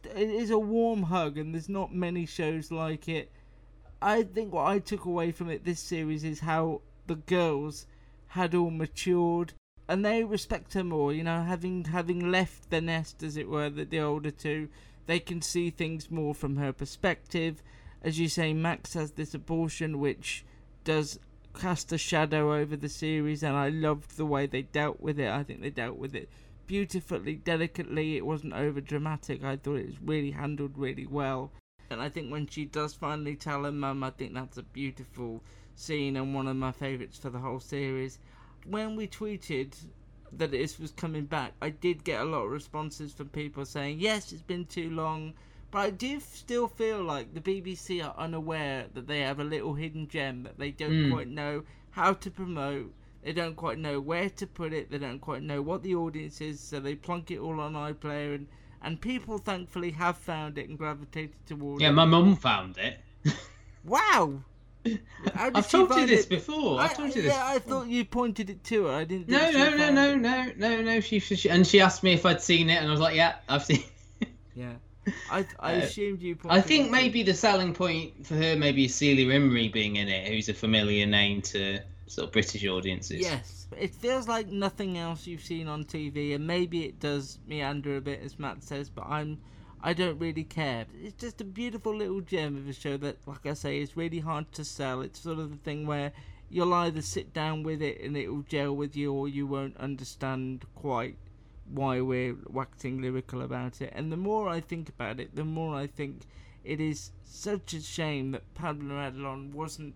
Speaker 2: It is a warm hug, and there's not many shows like it. I think what I took away from it this series is how the girls had all matured and they respect her more. You know, having having left the nest, as it were, the, the older two, they can see things more from her perspective. As you say, Max has this abortion, which does cast a shadow over the series, and I loved the way they dealt with it. I think they dealt with it beautifully, delicately. It wasn't over dramatic. I thought it was really handled really well. And I think when she does finally tell her mum, I think that's a beautiful scene and one of my favourites for the whole series. When we tweeted that this was coming back, I did get a lot of responses from people saying, yes, it's been too long. But I do still feel like the BBC are unaware that they have a little hidden gem that they don't
Speaker 3: Mm.
Speaker 2: quite know how to promote. They don't quite know where to put it. They don't quite know what the audience is, so they plunk it all on iPlayer, and and people thankfully have found it and gravitated towards it.
Speaker 3: yeah
Speaker 2: it.
Speaker 3: my mum found it
Speaker 2: Wow.
Speaker 3: I've told you this
Speaker 2: it?
Speaker 3: before i've
Speaker 2: I-
Speaker 3: told you this
Speaker 2: Yeah, I thought you pointed it to her. I didn't.
Speaker 3: no
Speaker 2: she
Speaker 3: no no no no no no she, she and she asked me if i'd seen it and i was like yeah i've seen
Speaker 2: Yeah, I I
Speaker 3: Uh,
Speaker 2: assumed you.
Speaker 3: I think maybe the selling point for her maybe is Celia Imrie being in it, who's a familiar name to sort of British audiences.
Speaker 2: Yes, it feels like nothing else you've seen on TV, and maybe it does meander a bit, as Matt says. But I'm, I don't really care. It's just a beautiful little gem of a show that, like I say, is really hard to sell. It's sort of the thing where you'll either sit down with it and it will gel with you, or you won't understand quite why we're waxing lyrical about it. And the more I think about it, the more I think it is such a shame that Pamela Adlon wasn't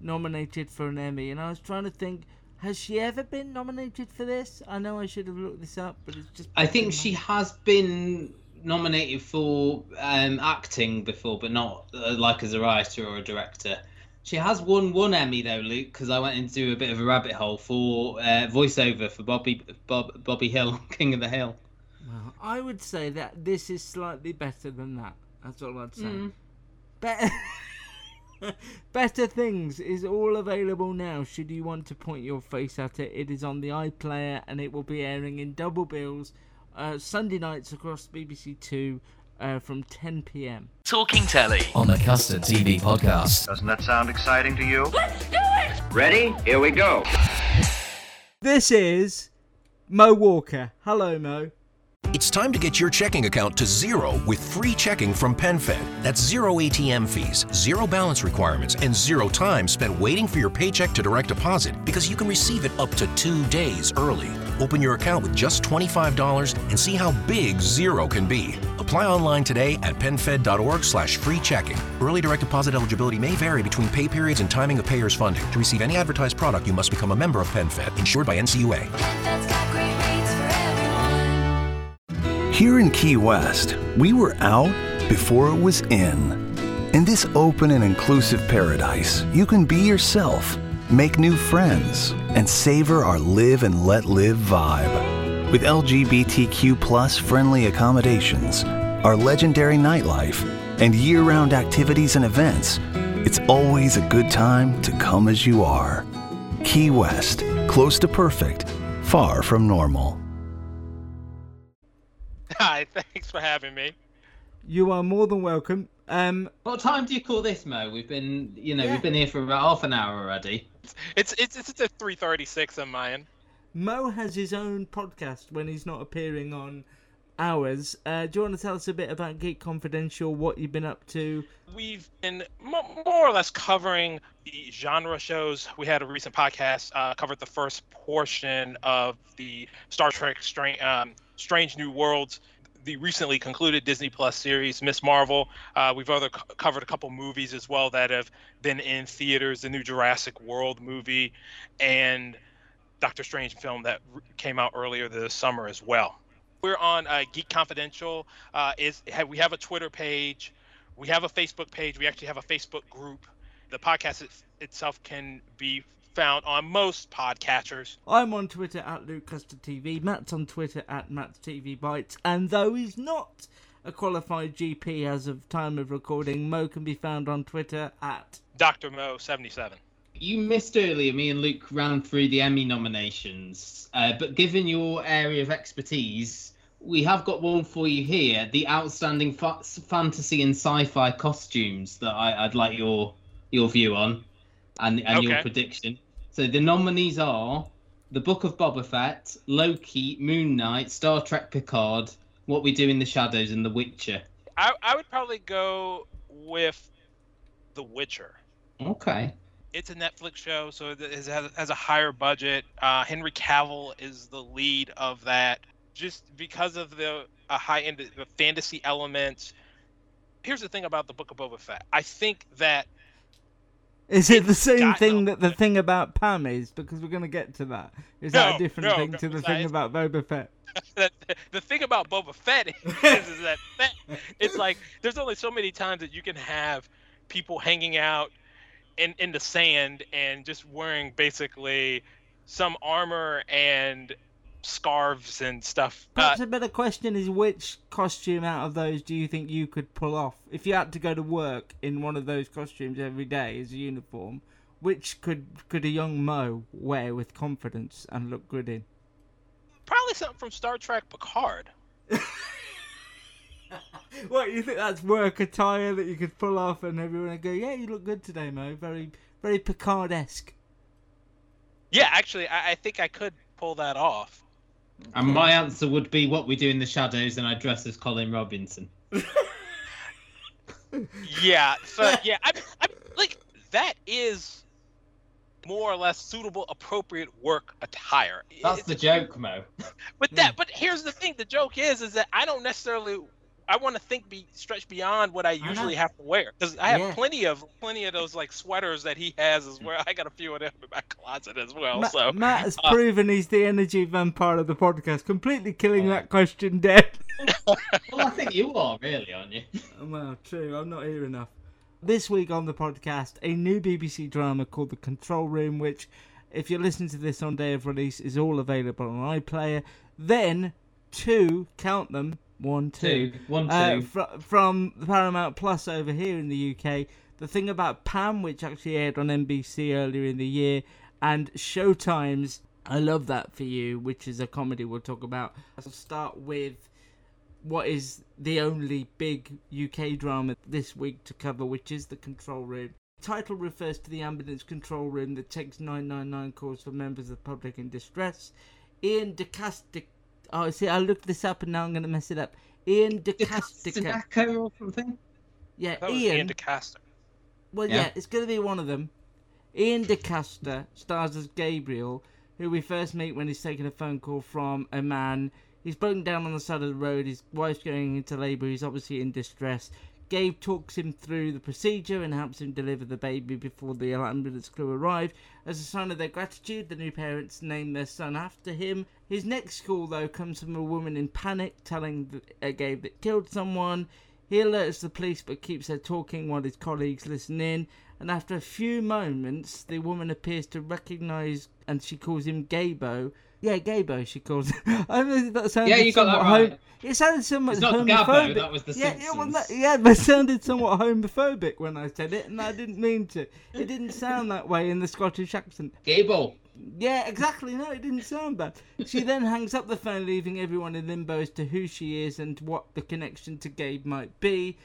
Speaker 2: nominated for an Emmy. And I was trying to think, has she ever been nominated for this? I know I should have looked this up, but it's just.
Speaker 3: I think she has been nominated for um, acting before, but not uh, like as a writer or a director. She has won one Emmy though, Luke, because I went into a bit of a rabbit hole for uh, voiceover for Bobby Bob, Bobby Hill, King of the Hill.
Speaker 2: Well, I would say that this is slightly better than that. That's all I'd say.
Speaker 3: Mm.
Speaker 2: Better. Better Things is all available now. Should you want to point your face at it, it is on the iPlayer and it will be airing in double bills uh, Sunday nights across BBC Two uh, from 10 p.m.
Speaker 1: Talking Telly on the Custard TV podcast.
Speaker 8: Doesn't that sound exciting to you? Let's do it!
Speaker 7: Ready? Here we go.
Speaker 2: This is Mo Walker. Hello, Mo.
Speaker 4: It's time to get your checking account to zero with free checking from PenFed. That's zero ATM fees, zero balance requirements, and zero time spent waiting for your paycheck to direct deposit because you can receive it up to two days early. Open your account with just $25 and see how big zero can be. Apply online today at PenFed.org slash free checking. Early direct deposit eligibility may vary between pay periods and timing of payer's funding. To receive any advertised product, you must become a member of PenFed, insured by NCUA.
Speaker 9: PenFed's got great rates for everyone.
Speaker 8: Here in Key West, we were out before it was in. In this open and inclusive paradise, you can be yourself, make new friends, and savor our live and let live vibe. With LGBTQ plus friendly accommodations, our legendary nightlife, and year round activities and events, it's always a good time to come as you are. Key West, close to perfect, far from normal.
Speaker 10: Hi, thanks for having me.
Speaker 2: You are more than welcome. Um,
Speaker 3: What time do you call this, Mo? We've been, you know,
Speaker 2: Yeah.
Speaker 3: we've been here for about half an hour already.
Speaker 10: It's it's it's a 3:36 on my end.
Speaker 2: Mo has his own podcast when he's not appearing on ours. Uh, do you want to tell us a bit about Geek Confidential, what you've been up to?
Speaker 10: We've been mo- more or less covering the genre shows. We had a recent podcast uh, covered the first portion of the Star Trek Strange, um, Strange New Worlds, the recently concluded Disney Plus series Ms. Marvel. Uh, we've other co- covered a couple movies as well that have been in theaters. The new Jurassic World movie, and Doctor Strange film that came out earlier this summer as well. We're on uh, Geek Confidential. Uh, is have, we have a Twitter page, we have a Facebook page. We actually have a Facebook group. The podcast it, itself can be found on most podcatchers.
Speaker 2: I'm on Twitter at Luke Custard TV. Matt's on Twitter at Matt's TV Bites. And though he's not a qualified GP as of time of recording, Mo can be found on Twitter at.
Speaker 10: Dr. Mo 77.
Speaker 3: You missed earlier. Me and Luke ran through the Emmy nominations, uh, but given your area of expertise, we have got one for you here: the outstanding fa- fantasy and sci-fi costumes that I, I'd like your your view on, and and your prediction. So the nominees are the Book of Boba Fett, Loki, Moon Knight, Star Trek Picard, What We Do in the Shadows, and The Witcher.
Speaker 10: I, I would probably go with The Witcher.
Speaker 3: Okay.
Speaker 10: It's a Netflix show, so it has, has a higher budget. Uh, Henry Cavill is the lead of that, just because of the a high end the fantasy elements. Here's the thing about the Book of Boba Fett. I think that
Speaker 2: Is it the same thing that the thing about Pam is? Because we're going to get to that. Is that a different
Speaker 10: no,
Speaker 2: thing
Speaker 10: no,
Speaker 2: to the thing about Boba Fett?
Speaker 10: that the thing about Boba Fett is, is that Fett, it's like there's only so many times that you can have people hanging out in in the sand and just wearing basically some armor and scarves and stuff. Uh,
Speaker 2: Perhaps a better question is which costume out of those do you think you could pull off? If you had to go to work in one of those costumes every day as a uniform, which could could a young Mo wear with confidence and look good in?
Speaker 10: probably something from Star Trek Picard.
Speaker 2: What you think that's work attire that you could pull off and everyone would go, "Yeah, you look good today, Mo. Very very Picard-esque."
Speaker 10: Yeah, actually, I, I think I could pull that off.
Speaker 3: And my answer would be What We Do in the Shadows, and I dress as Colin Robinson.
Speaker 10: Yeah, so yeah, I, I like that is more or less suitable, appropriate work attire.
Speaker 3: That's the joke, Mo.
Speaker 10: But that, but here's the thing: the joke is, is that I don't necessarily. I want to think be stretch beyond what I usually
Speaker 2: know.
Speaker 10: have to wear because I have
Speaker 2: Yeah.
Speaker 10: plenty of plenty of those like sweaters that he has as well. I got a few of them in my closet as well.
Speaker 2: Ma-
Speaker 10: so
Speaker 2: Matt has
Speaker 10: uh,
Speaker 2: proven he's the energy vampire of the podcast, completely killing that question dead.
Speaker 3: Well, I think you are, really, aren't you?
Speaker 2: Well, true. I'm not here enough. This week on the podcast, a new BBC drama called The Control Room, which, if you're listening to this on day of release, is all available on iPlayer. Then, two, count them, one, two,
Speaker 3: Two. One,
Speaker 2: uh, fr- from Paramount Plus over here in the UK. The thing about Pam, which actually aired on NBC earlier in the year, and Showtime's I Love That For You, which is a comedy we'll talk about. I'll start with what is the only big UK drama this week to cover, which is The Control Room. title refers to the ambulance control room that takes 999 calls for members of the public in distress. Ian DeCastic. Oh, see, I looked this up and now I'm going to mess it up. Ian DeCastica.
Speaker 3: Sinaka or something?
Speaker 2: Yeah,
Speaker 10: That was
Speaker 2: Ian.
Speaker 10: Ian DeCaster.
Speaker 2: Well,
Speaker 3: Yeah.
Speaker 2: yeah, it's going to be one of them. Ian DeCaster stars as Gabriel, who we first meet when he's taking a phone call from a man. He's broken down on the side of the road. His wife's going into labour. He's obviously in distress. Gabe talks him through the procedure and helps him deliver the baby before the ambulance crew arrive. As a sign of their gratitude, the new parents name their son after him. His next call, though, comes from a woman in panic telling uh, Gabe that killed someone. He alerts the police but keeps her talking while his colleagues listen in. And after a few moments, the woman appears to recognise and she calls him Gabo. Yeah, Gabo, she calls him. I mean, that sounded
Speaker 3: Yeah, you got that right.
Speaker 2: home- It sounded somewhat
Speaker 3: It's not
Speaker 2: homophobic.
Speaker 3: Gabo, that was the
Speaker 2: yeah, yeah, well,
Speaker 3: Simpsons.
Speaker 2: that- yeah, but it sounded somewhat homophobic when I said it, and I didn't mean to. It didn't sound that way in the Scottish accent.
Speaker 3: Gable.
Speaker 2: Yeah, exactly. No, it didn't sound bad. She then hangs up the phone, leaving everyone in limbo as to who she is and what the connection to Gabe might be.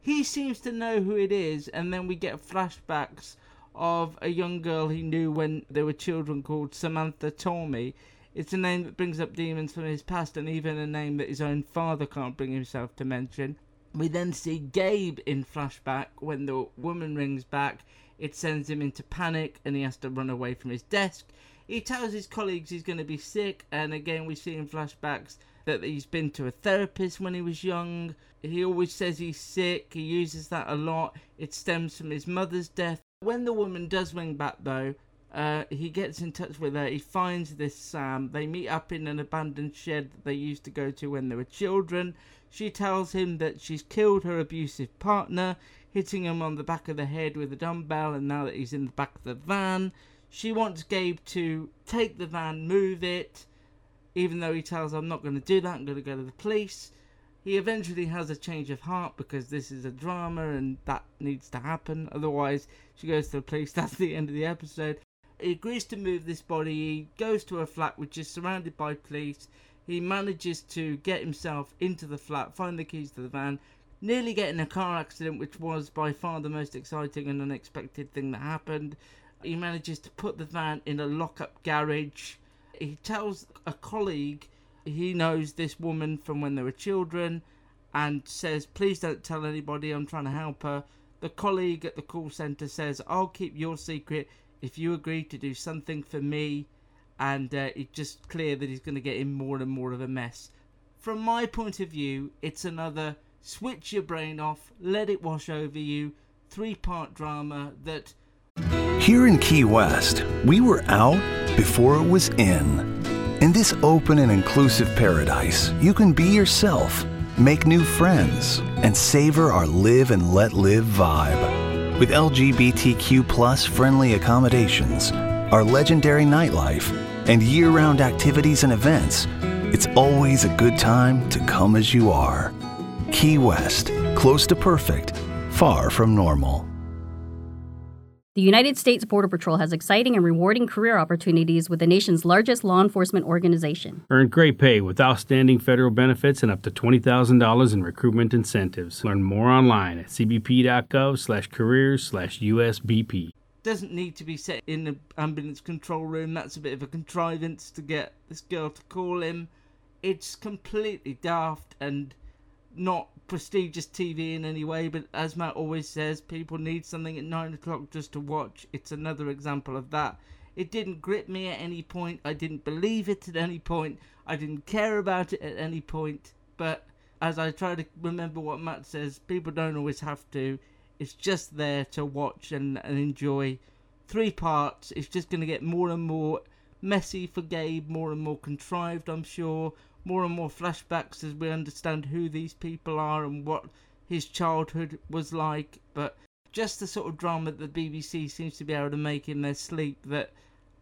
Speaker 2: He seems to know who it is, and then we get flashbacks of a young girl he knew when they were children called Samantha Tormey. It's a name that brings up demons from his past, and even a name that his own father can't bring himself to mention. We then see Gabe in flashback when the woman rings back. It sends him into panic and he has to run away from his desk. He tells his colleagues he's going to be sick, and again, we see in flashbacks that he's been to a therapist when he was young. He always says he's sick, he uses that a lot. It stems from his mother's death. When the woman does ring back, though, uh, he gets in touch with her. He finds this Sam. They meet up in an abandoned shed that they used to go to when they were children. She tells him that she's killed her abusive partner, hitting him on the back of the head with a dumbbell, and now that he's in the back of the van, she wants Gabe to take the van, move it, even though he tells her, I'm not going to do that, I'm going to go to the police. He eventually has a change of heart because this is a drama and that needs to happen. Otherwise, she goes to the police. That's the end of the episode. He agrees to move this body. He goes to a flat which is surrounded by police. He manages to get himself into the flat, find the keys to the van, nearly getting a car accident, which was by far the most exciting and unexpected thing that happened. He manages to put the van in a lock-up garage. He tells a colleague he knows this woman from when they were children and says, Please don't tell anybody, I'm trying to help her. The colleague at the call centre says, I'll keep your secret if you agree to do something for me. And uh, it's just clear that he's going to get in more and more of a mess. From my point of view, it's another switch your brain off, let it wash over you, three part drama that
Speaker 8: Here in Key West, we were out before it was in. In this open and inclusive paradise, you can be yourself, make new friends, and savor our live and let live vibe. With LGBTQ plus friendly accommodations, our legendary nightlife, and year round activities and events, it's always a good time to come as you are. Key West, close to perfect, far from normal.
Speaker 11: The United States Border Patrol has exciting and rewarding career opportunities with the nation's largest law enforcement organization.
Speaker 12: Earn great pay with outstanding federal benefits and up to $20,000 in recruitment incentives. Learn more online at cbp.gov slash careers slash USBP.
Speaker 2: doesn't need to be set in the ambulance control room. That's a bit of a contrivance to get this girl to call him. It's completely daft and not prestigious TV in any way, but as Matt always says, people need something at 9 o'clock just to watch. It's another example of that. It didn't grip me at any point. I didn't believe it at any point. I didn't care about it at any point. But as I try to remember what Matt says, people don't always have to. It's just there to watch and, and enjoy. Three parts. It's just going to get more and more messy for Gabe, more and more contrived, I'm sure. More and more flashbacks as we understand who these people are and what his childhood was like. But just the sort of drama that the BBC seems to be able to make in their sleep that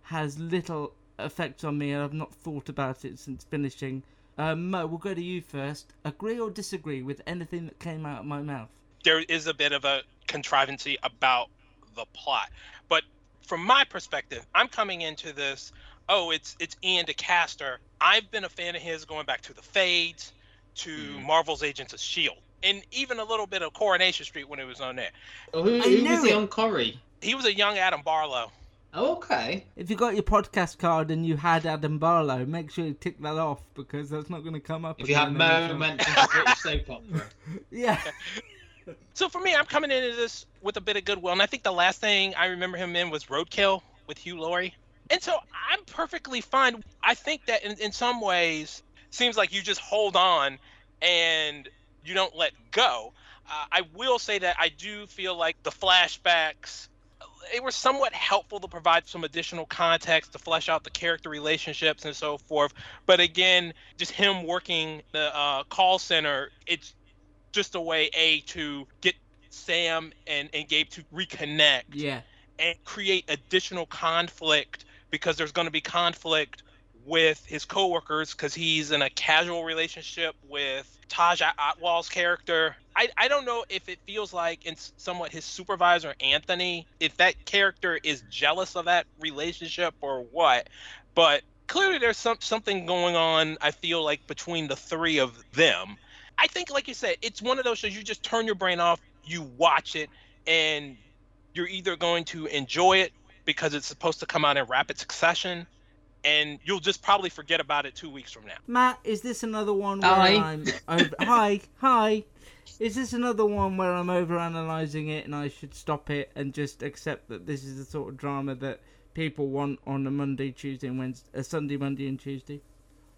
Speaker 2: has little effect on me, and I've not thought about it since finishing. Um, Mo, we'll go to you first. Agree or disagree with anything that came out of my mouth?
Speaker 10: there is a bit of a contrivancy about the plot. But from my perspective, I'm coming into this. Oh, it's it's Ian DeCaster. I've been a fan of his going back to the Fades, to mm-hmm. Marvel's Agents of Shield, and even a little bit of Coronation Street when it was on there.
Speaker 3: Oh, who, who was he
Speaker 2: it.
Speaker 3: on Corrie?
Speaker 10: He was a young Adam Barlow.
Speaker 3: Oh, okay.
Speaker 2: If you got your podcast card and you had Adam Barlow, make sure you tick that off because that's not going to come up.
Speaker 3: If you had
Speaker 2: again
Speaker 3: Mo mentioned soap opera.
Speaker 2: Yeah.
Speaker 10: So for me, I'm coming into this with a bit of goodwill, and I think the last thing I remember him in was Roadkill with Hugh Laurie. And so I'm perfectly fine. I think that in, in some ways, seems like you just hold on and you don't let go. Uh, I will say that I do feel like the flashbacks they were somewhat helpful to provide some additional context to flesh out the character relationships and so forth. But again, just him working the uh, call center, it's just a way a to get Sam and, and Gabe to reconnect
Speaker 2: Yeah.
Speaker 10: and create additional conflict because there's going to be conflict with his coworkers because he's in a casual relationship with Taj Atwal's character. I, I don't know if it feels like in somewhat his supervisor Anthony, if that character is jealous of that relationship or what, but clearly there's some something going on. I feel like between the three of them. I think, like you said, it's one of those shows you just turn your brain off, you watch it, and you're either going to enjoy it because it's supposed to come out in rapid succession, and you'll just probably forget about it two weeks from now.
Speaker 2: Matt, is this another one where
Speaker 3: Hi.
Speaker 2: I'm over... hi, hi. Is this another one where I'm overanalyzing it and I should stop it and just accept that this is the sort of drama that people want on a Monday, Tuesday, and Wednesday, a Sunday, Monday, and Tuesday?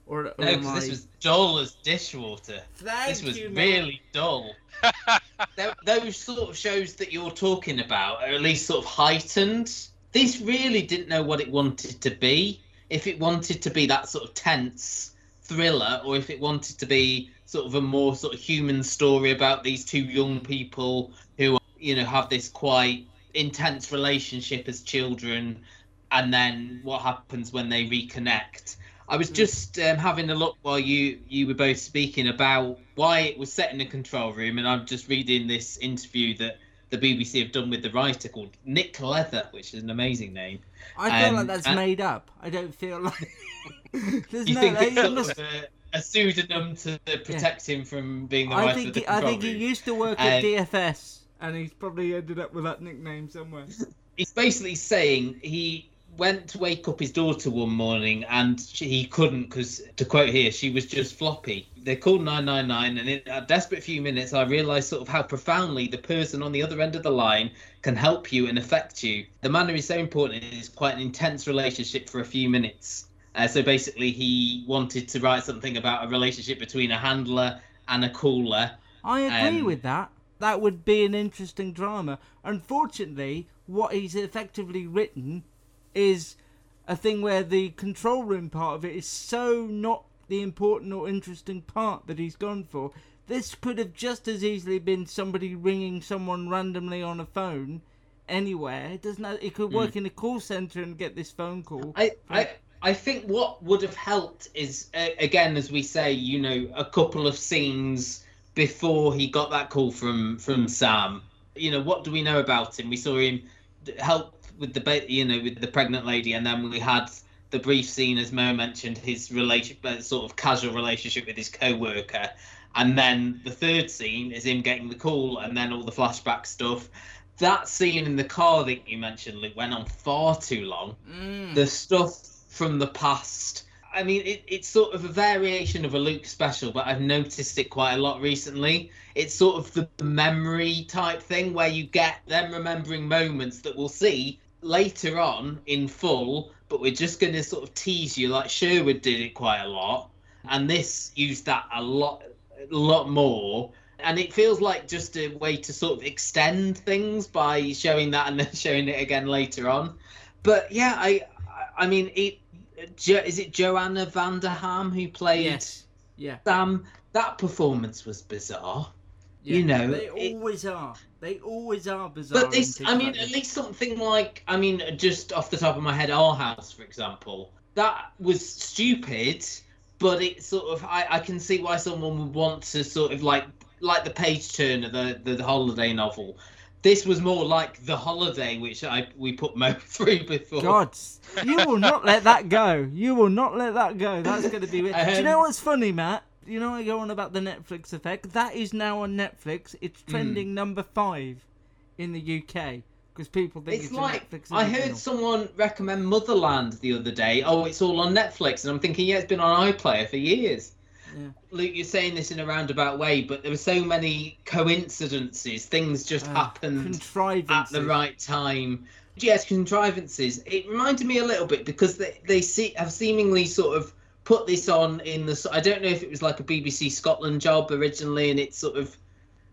Speaker 2: Or, or
Speaker 3: No,
Speaker 2: am
Speaker 3: because this was dull as dishwater.
Speaker 2: Thank
Speaker 3: this was
Speaker 2: you, Matt.
Speaker 3: really dull. Those sort of shows that you're talking about are at least sort of heightened. This really didn't know what it wanted to be. If it wanted to be that sort of tense thriller, or if it wanted to be sort of a more sort of human story about these two young people who, you know, have this quite intense relationship as children, and then what happens when they reconnect. I was just um, having a look while you you were both speaking about why it was set in a control room, and I'm just reading this interview that the BBC have done with the writer called Nick Leather, which is an amazing name.
Speaker 2: I feel
Speaker 3: Um,
Speaker 2: like that's
Speaker 3: and-
Speaker 2: made up. I don't feel like. There's
Speaker 3: You
Speaker 2: no.
Speaker 3: think
Speaker 2: it
Speaker 3: it's
Speaker 2: must-
Speaker 3: a, a pseudonym to protect him from being the
Speaker 2: I
Speaker 3: writer
Speaker 2: think
Speaker 3: of the
Speaker 2: he, I think he used to work at
Speaker 3: Um,
Speaker 2: DFS, and he's probably ended up with that nickname somewhere.
Speaker 3: he's basically saying he went to wake up his daughter one morning and she, he couldn't because to quote here she was just floppy they called 999 and in a desperate few minutes i realized sort of how profoundly the person on the other end of the line can help you and affect you the manner is so important it is quite an intense relationship for a few minutes uh, so basically he wanted to write something about a relationship between a handler and a caller
Speaker 2: I agree
Speaker 3: Um,
Speaker 2: with that. That would be an interesting drama. Unfortunately, what he's effectively written is a thing where the control room part of it is so not the important or interesting part that he's gone for. This could have just as easily been somebody ringing someone randomly on a phone anywhere. It doesn't. It could work in a call center and get this phone call.
Speaker 3: I, I I think what would have helped is uh, again, as we say, you know, a couple of scenes before he got that call from from Sam. You know, what do we know about him? We saw him help with the ba- you know with the pregnant lady, and then we had the brief scene, as Mo mentioned, his relation, uh, sort of casual relationship with his co-worker, and then the third scene is him getting the call, and then all the flashback stuff. That scene in the car that you mentioned, Luke, went on far too long
Speaker 2: Mm.
Speaker 3: the stuff from the past. I mean, it, it's sort of a variation of a Luke special, but I've noticed it quite a lot recently. It's sort of the memory type thing where you get them remembering moments that we'll see later on in full, but we're just going to sort of tease you like Sherwood did it quite a lot. And this used that a lot, a lot more. And it feels like just a way to sort of extend things by showing that and then showing it again later on. But yeah, I, I- mean, it. Jo, is it Joanna Vanderham who played
Speaker 2: Yes. Yeah.
Speaker 3: Sam? That performance was bizarre. You know,
Speaker 2: they
Speaker 3: it-
Speaker 2: always are. They always are bizarre.
Speaker 3: but this, I mean,
Speaker 2: like
Speaker 3: at least something like, I mean, just off the top of my head, Our House, for example, that was stupid, but it sort of, I, I can see why someone would want to sort of like, like the page turner, the, the the holiday novel. This was more like the holiday, which I we put Mo through before.
Speaker 2: God, you will not let that go. You will not let that go. That's going to be. Do you know
Speaker 3: Um,
Speaker 2: what's funny, Matt? You know I go on about the Netflix effect. That is now on Netflix. It's
Speaker 3: Hmm.
Speaker 2: trending number five in the UK because people think it's,
Speaker 3: It's
Speaker 2: a
Speaker 3: like
Speaker 2: Netflix
Speaker 3: I heard someone recommend Motherland the other day. Oh, it's all on Netflix, and I'm thinking, yeah, it's been on iPlayer for years.
Speaker 2: Yeah.
Speaker 3: Luke, you're saying this in a roundabout way, but there were so many coincidences. Things just
Speaker 2: Uh,
Speaker 3: happened at the right time. Yes, contrivances. It reminded me a little bit because they they see, have seemingly sort of put this on in the. I don't know if it was like a BBC Scotland job originally, and it sort of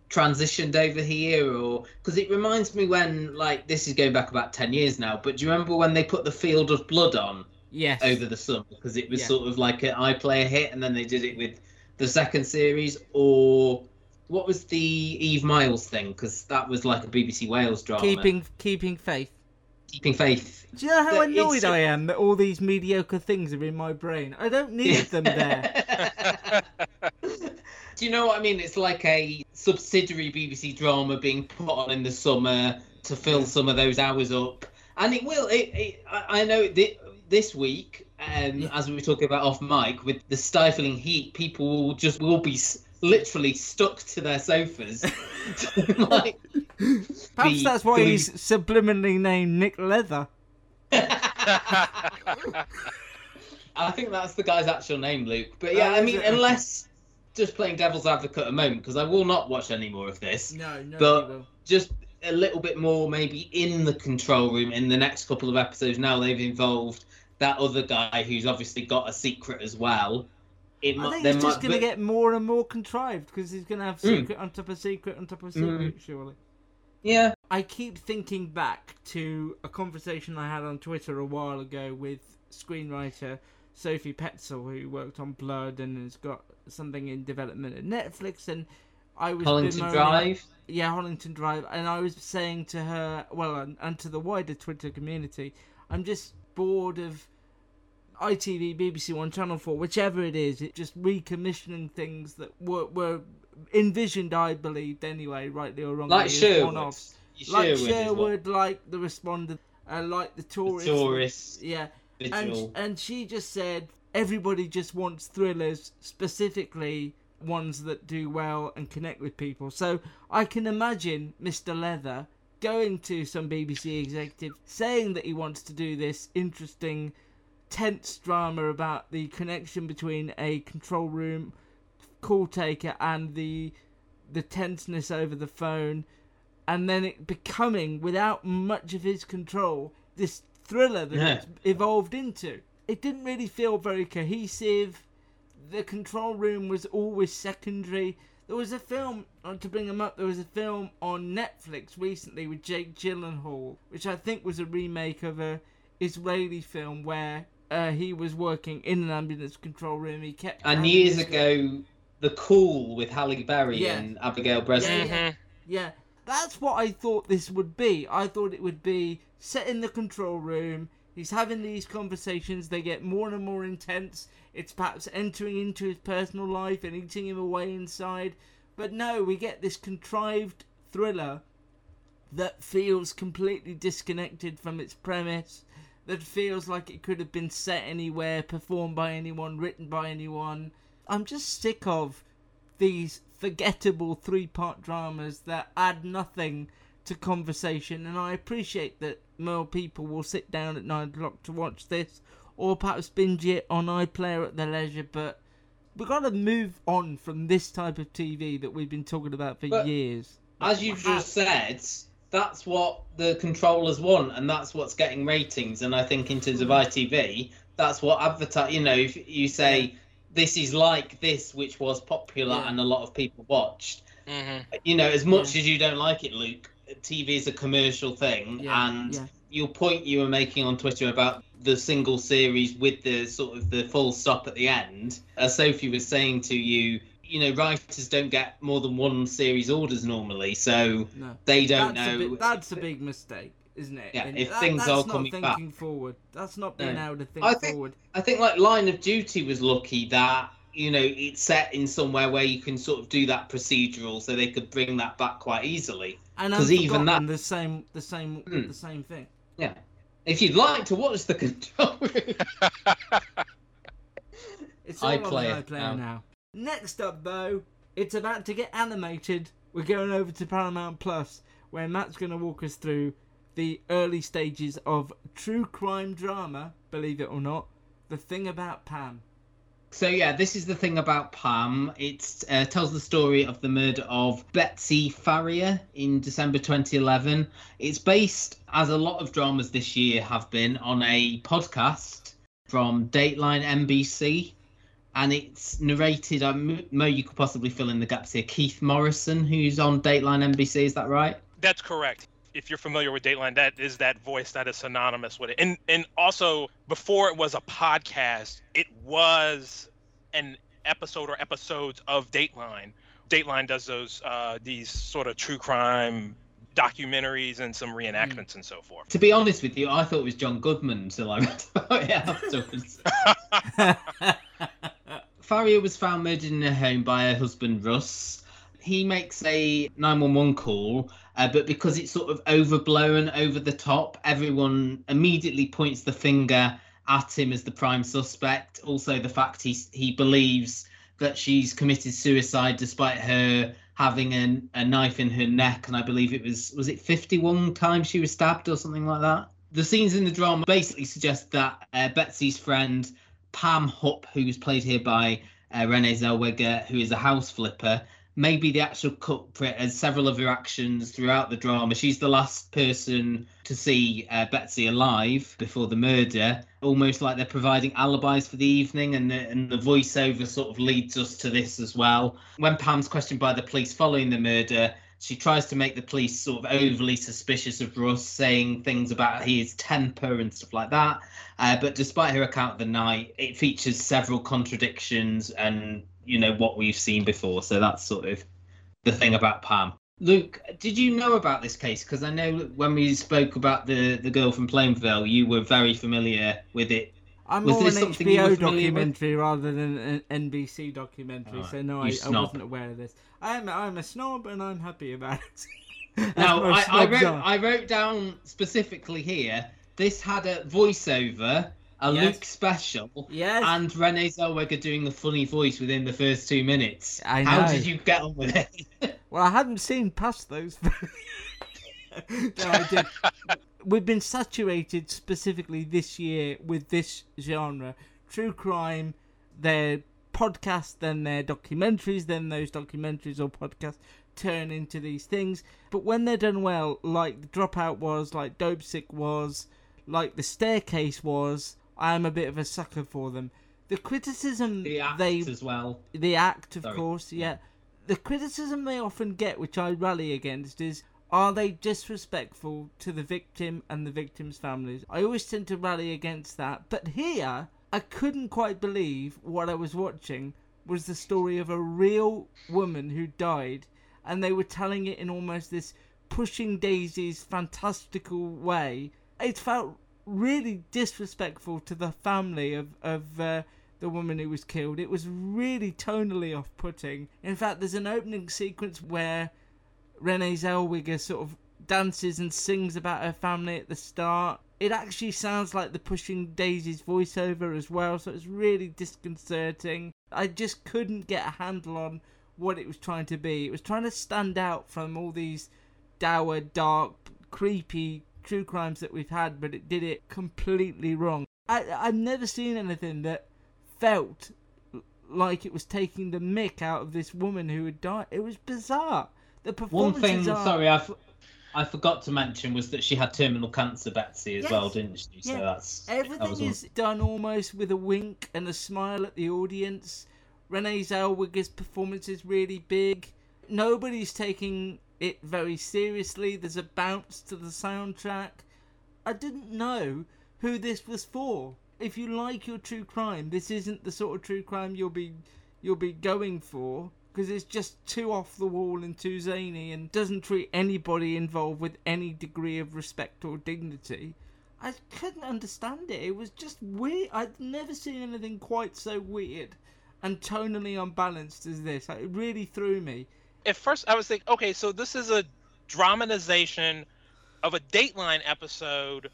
Speaker 3: transitioned over here, or because it reminds me when like this is going back about ten years now. But do you remember when they put the Field of Blood on?
Speaker 2: Yes.
Speaker 3: over the summer because it was
Speaker 2: Yeah.
Speaker 3: sort of like an iPlayer hit, and then they did it with the second series. Or what was the Eve Miles thing? Because that was like a BBC Wales drama.
Speaker 2: Keeping keeping faith.
Speaker 3: Keeping faith.
Speaker 2: Do you know how
Speaker 3: But it's-
Speaker 2: annoyed I am that all these mediocre things are in my brain? I don't need them there.
Speaker 3: Do you know what I mean? It's like a subsidiary BBC drama being put on in the summer to fill some of those hours up, and it will. It, it I, I know thi- this week, um, as we were talking about off mic, with the stifling heat, people will just will be s- literally stuck to their sofas. like,
Speaker 2: Perhaps that's why he's subliminally named Nick Leather.
Speaker 3: I think that's the guy's actual name, Luke. But yeah,
Speaker 2: Oh,
Speaker 3: I mean, unless just playing devil's advocate at the moment, because I will not watch any more of this.
Speaker 2: No, no,
Speaker 3: but
Speaker 2: will.
Speaker 3: just a little bit more maybe in the control room in the next couple of episodes. Now they've involved that other guy who's obviously got a secret as well. It
Speaker 2: I
Speaker 3: mi-
Speaker 2: think
Speaker 3: there
Speaker 2: it's just
Speaker 3: might-
Speaker 2: going to
Speaker 3: but-
Speaker 2: get more and more contrived because he's going to have
Speaker 3: Mm.
Speaker 2: secret on top of secret on top of
Speaker 3: Mm.
Speaker 2: secret, surely.
Speaker 3: Yeah.
Speaker 2: I keep thinking back to a conversation I had on Twitter a while ago with screenwriter Sophie Petzal, who worked on Blood and has got something in development at Netflix. And I was
Speaker 3: Hollington Drive?
Speaker 2: Yeah, Hollington Drive. And I was saying to her, well, and, and to the wider Twitter community, I'm just bored of ITV, BBC One, Channel 4, whichever it is, it just recommissioning things that were, were envisioned, I believed, anyway, rightly or wrongly.
Speaker 3: Like Sherwood.
Speaker 2: Like Sherwood, like The Responder, uh, like The Tourist.
Speaker 3: Tourist,
Speaker 2: Yeah.
Speaker 3: Vigil.
Speaker 2: And, and she just said everybody just wants thrillers, specifically ones that do well and connect with people. So I can imagine Mr. Leather going to some BBC executive saying that he wants to do this interesting, tense drama about the connection between a control room call taker and the the tenseness over the phone and then it becoming without much of his control this thriller that
Speaker 3: Yeah.
Speaker 2: it's evolved into. It didn't really feel very cohesive. The control room was always secondary. There was a film uh, to bring them up there was a film on netflix recently with jake gyllenhaal which i think was a remake of a israeli film where uh, he was working in an ambulance control room. He kept
Speaker 3: And years ago, The Call with Halle Berry
Speaker 2: Yeah.
Speaker 3: and Abigail Breslin.
Speaker 2: Yeah, yeah. That's what I thought this would be. I thought it would be set in the control room. He's having these conversations. They get more and more intense. It's perhaps entering into his personal life and eating him away inside. But no, we get this contrived thriller that feels completely disconnected from its premise. That feels like it could have been set anywhere, performed by anyone, written by anyone. I'm just sick of these forgettable three part dramas that add nothing to conversation and I appreciate that more people will sit down at nine o'clock to watch this or perhaps binge it on iPlayer at their leisure but we've got to move on from this type of TV that we've been talking about for
Speaker 3: But
Speaker 2: years.
Speaker 3: As you've just said, that's what the controllers want, and that's what's getting ratings. And I think in terms of hmm. ITV, that's what advertise. You know, if you say this is like this, which was popular and a lot of people watched. Mm-hmm. You know, as much as you don't like it, Luke, TV is a commercial thing,
Speaker 2: Yeah,
Speaker 3: and
Speaker 2: yeah.
Speaker 3: your point you were making on Twitter about the single series with the sort of the full stop at the end, as Sophie was saying to you, you know, writers don't get more than one series orders normally, so
Speaker 2: No.
Speaker 3: they don't
Speaker 2: that's A
Speaker 3: know.
Speaker 2: big, that's a big mistake, isn't it?
Speaker 3: Yeah,
Speaker 2: And
Speaker 3: if
Speaker 2: that-
Speaker 3: things
Speaker 2: that's
Speaker 3: are
Speaker 2: not
Speaker 3: coming back.
Speaker 2: thinking forward. That's not being
Speaker 3: No.
Speaker 2: able to think
Speaker 3: I think
Speaker 2: forward.
Speaker 3: I think like Line of Duty was lucky that you know it's set in somewhere where you can sort of do that procedural, so they could bring that back quite easily.
Speaker 2: And
Speaker 3: Because even that,
Speaker 2: the same, the same,
Speaker 3: Hmm.
Speaker 2: the same thing.
Speaker 3: yeah. If you'd like to watch the control room,
Speaker 2: It's all on
Speaker 3: iPlayer
Speaker 2: the iPlayer
Speaker 3: now.
Speaker 2: now. Next up, though, it's about to get animated. We're going over to Paramount Plus, where Matt's going to walk us through the early stages of true crime drama. Believe it or not, the thing about Pam.
Speaker 3: So yeah, this is the thing about Pam. It uh, tells the story of the murder of Betsy Faria in December 2011. It's based, as a lot of dramas this year have been, on a podcast from Dateline NBC, and it's narrated. I Mo, you could possibly fill in the gaps here. Keith Morrison, who's on Dateline NBC, is that right?
Speaker 10: That's correct. If you're familiar with Dateline, that is that voice that is synonymous with it. And and also before it was a podcast, it was an episode or episodes of Dateline. Dateline does those uh, these sort of true crime documentaries and some reenactments and so forth.
Speaker 3: To be honest with you, I thought it was John Goodman until I read about it afterwards. Faria was found murdered in her home by her husband Russ. He makes a 911 call, uh, but because it's sort of overblown, over the top, everyone immediately points the finger at him as the prime suspect. Also, the fact he he believes that she's committed suicide despite her having a, a knife in her neck, and I believe it was was it 51 times she was stabbed or something like that. The scenes in the drama basically suggest that uh, Betsy's friend Pam Hupp, who's played here by uh, Renee Zellweger, who is a house flipper, may be the actual culprit as several of her actions throughout the drama. She's the last person to see uh, Betsy alive before the murder, almost like they're providing alibis for the evening, and the, and the voiceover sort of leads us to this as well. When Pam's questioned by the police following the murder, she tries to make the police sort of overly suspicious of Russ, saying things about his temper and stuff like that. Uh, but despite her account of the night, it features several contradictions and you know what we've seen before. So that's sort of the thing about Pam. Luke, did you know about this case? Because I know when we spoke about the the girl from Plainville, you were very familiar with it.
Speaker 2: I'm
Speaker 3: Was
Speaker 2: more
Speaker 3: this
Speaker 2: an
Speaker 3: something you were
Speaker 2: HBO
Speaker 3: familiar with?
Speaker 2: documentary rather than an NBC documentary,
Speaker 3: Alright,
Speaker 2: so no, I, I wasn't aware of this. I'm I'm a snob and I'm happy about it.
Speaker 3: Now, I, I wrote
Speaker 2: are.
Speaker 3: I wrote down specifically here. This had a voiceover, a
Speaker 2: Yes.
Speaker 3: Luke special,
Speaker 2: Yes.
Speaker 3: and Renee Zellweger doing the funny voice within the first two minutes.
Speaker 2: I
Speaker 3: How did you get on with it?
Speaker 2: Well, I hadn't seen past those. no, I did. We've been saturated specifically this year with this genre true crime, their podcasts, then their documentaries, then those documentaries or podcasts turn into these things. But when they're done well, like The Dropout was, like Dopesick was, like The Staircase was, I am a bit of a sucker for them. The criticism
Speaker 3: the act
Speaker 2: they
Speaker 3: as well.
Speaker 2: the act, of
Speaker 3: Sorry.
Speaker 2: course, yeah. The criticism they often get, which I rally against, is are they disrespectful to the victim and the victim's families? I always tend to rally against that. But here, I couldn't quite believe what I was watching was the story of a real woman who died, and they were telling it in almost this pushing daisies fantastical way. It felt really disrespectful to the family of of uh, the woman who was killed. It was really tonally off-putting. In fact, there's an opening sequence where Renee Zellweger sort of dances and sings about her family at the start. It actually sounds like the Pushing Daisies voiceover as well, so it's really disconcerting. I just couldn't get a handle on what it was trying to be. It was trying to stand out from all these dour, dark, creepy true crimes that we've had, but it did it completely wrong. I, I've never seen anything that felt like it was taking the mick out of this woman who had died. It was bizarre. The
Speaker 3: One thing,
Speaker 2: are...
Speaker 3: sorry, I, f- I forgot to mention was that she had terminal cancer, Betsy, as
Speaker 2: Yes.
Speaker 3: well, didn't she? So
Speaker 2: Yeah.
Speaker 3: that's
Speaker 2: Everything
Speaker 3: was one-
Speaker 2: is done almost with a wink and a smile at the audience. Renee Zellweger's performance is really big. Nobody's taking it very seriously. There's a bounce to the soundtrack. I didn't know who this was for. If you like your true crime, this isn't the sort of true crime you'll be you'll be going for because it's just too off the wall and too zany and doesn't treat anybody involved with any degree of respect or dignity. I couldn't understand it. It was just weird. I'd never seen anything quite so weird and tonally unbalanced as this. It really threw me.
Speaker 10: At first, I was thinking, okay, so this is a dramatization of a Dateline episode,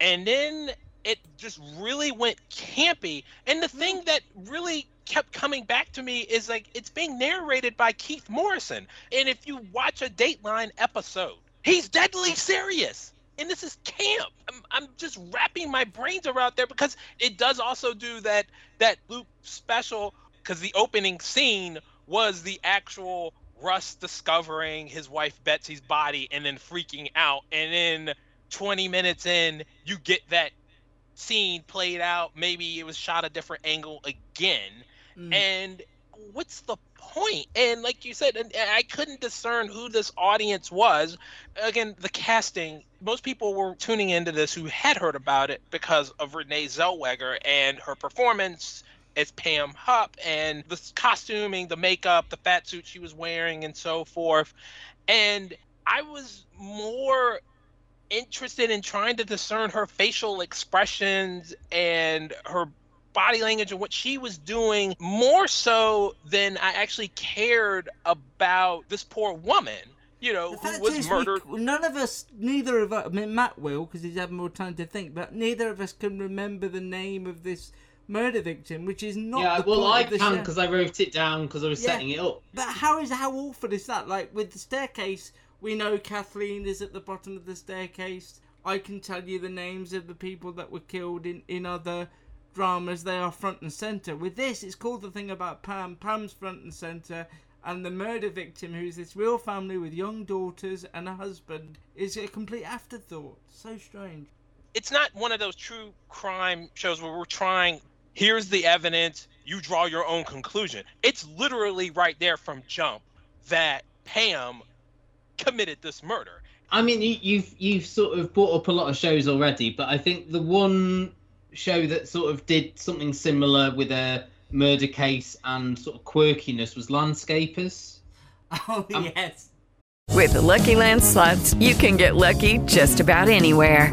Speaker 10: and then it just really went campy. And the thing that really kept coming back to me is like it's being narrated by Keith Morrison. And if you watch a Dateline episode, he's deadly serious. And this is camp. Um, I'm just wrapping my brains around there because it does also do that that Luke special because the opening scene was the actual Russ discovering his wife Betsy's body and then freaking out, and then 20 minutes in, you get that scene played out. Maybe it was shot a different angle again,
Speaker 2: Mm.
Speaker 10: and what's the point? And like you said, and I couldn't discern who this audience was. Again, the casting. Most people were tuning into this who had heard about it because of Renee Zellweger and her performance as Pam Hupp and the costuming, the makeup, the fat suit she was wearing, and so forth. And I was more interested in trying to discern her facial expressions and her body language and what she was doing more so than I actually cared about this poor woman, you know, who was murdered.
Speaker 2: We, none of us, neither of us, I mean, Matt will, because he's had more time to think, but neither of us can remember the name of this murder victim, which is not
Speaker 3: yeah,
Speaker 2: the
Speaker 3: well,
Speaker 2: point
Speaker 3: I
Speaker 2: of
Speaker 3: can
Speaker 2: show.
Speaker 3: because I wrote it down because I was
Speaker 2: Yeah.
Speaker 3: setting it up.
Speaker 2: But how is how awful is that? Like with the staircase, we know Kathleen is at the bottom of the staircase. I can tell you the names of the people that were killed in in other dramas. They are front and center. With this, it's called the thing about Pam. Pam's front and center, and the murder victim, who's this real family with young daughters and a husband, is a complete afterthought. So strange.
Speaker 10: it's not one of those true crime shows where we're trying here's the evidence you draw your own conclusion it's literally right there from jump that pam committed this murder
Speaker 3: I mean, you, you've you've sort of brought up a lot of shows already, but I think the one show that sort of did something similar with a murder case and sort of quirkiness was Landscapers.
Speaker 2: Oh um, yes.
Speaker 13: With the Lucky Land slots, you can get lucky just about anywhere.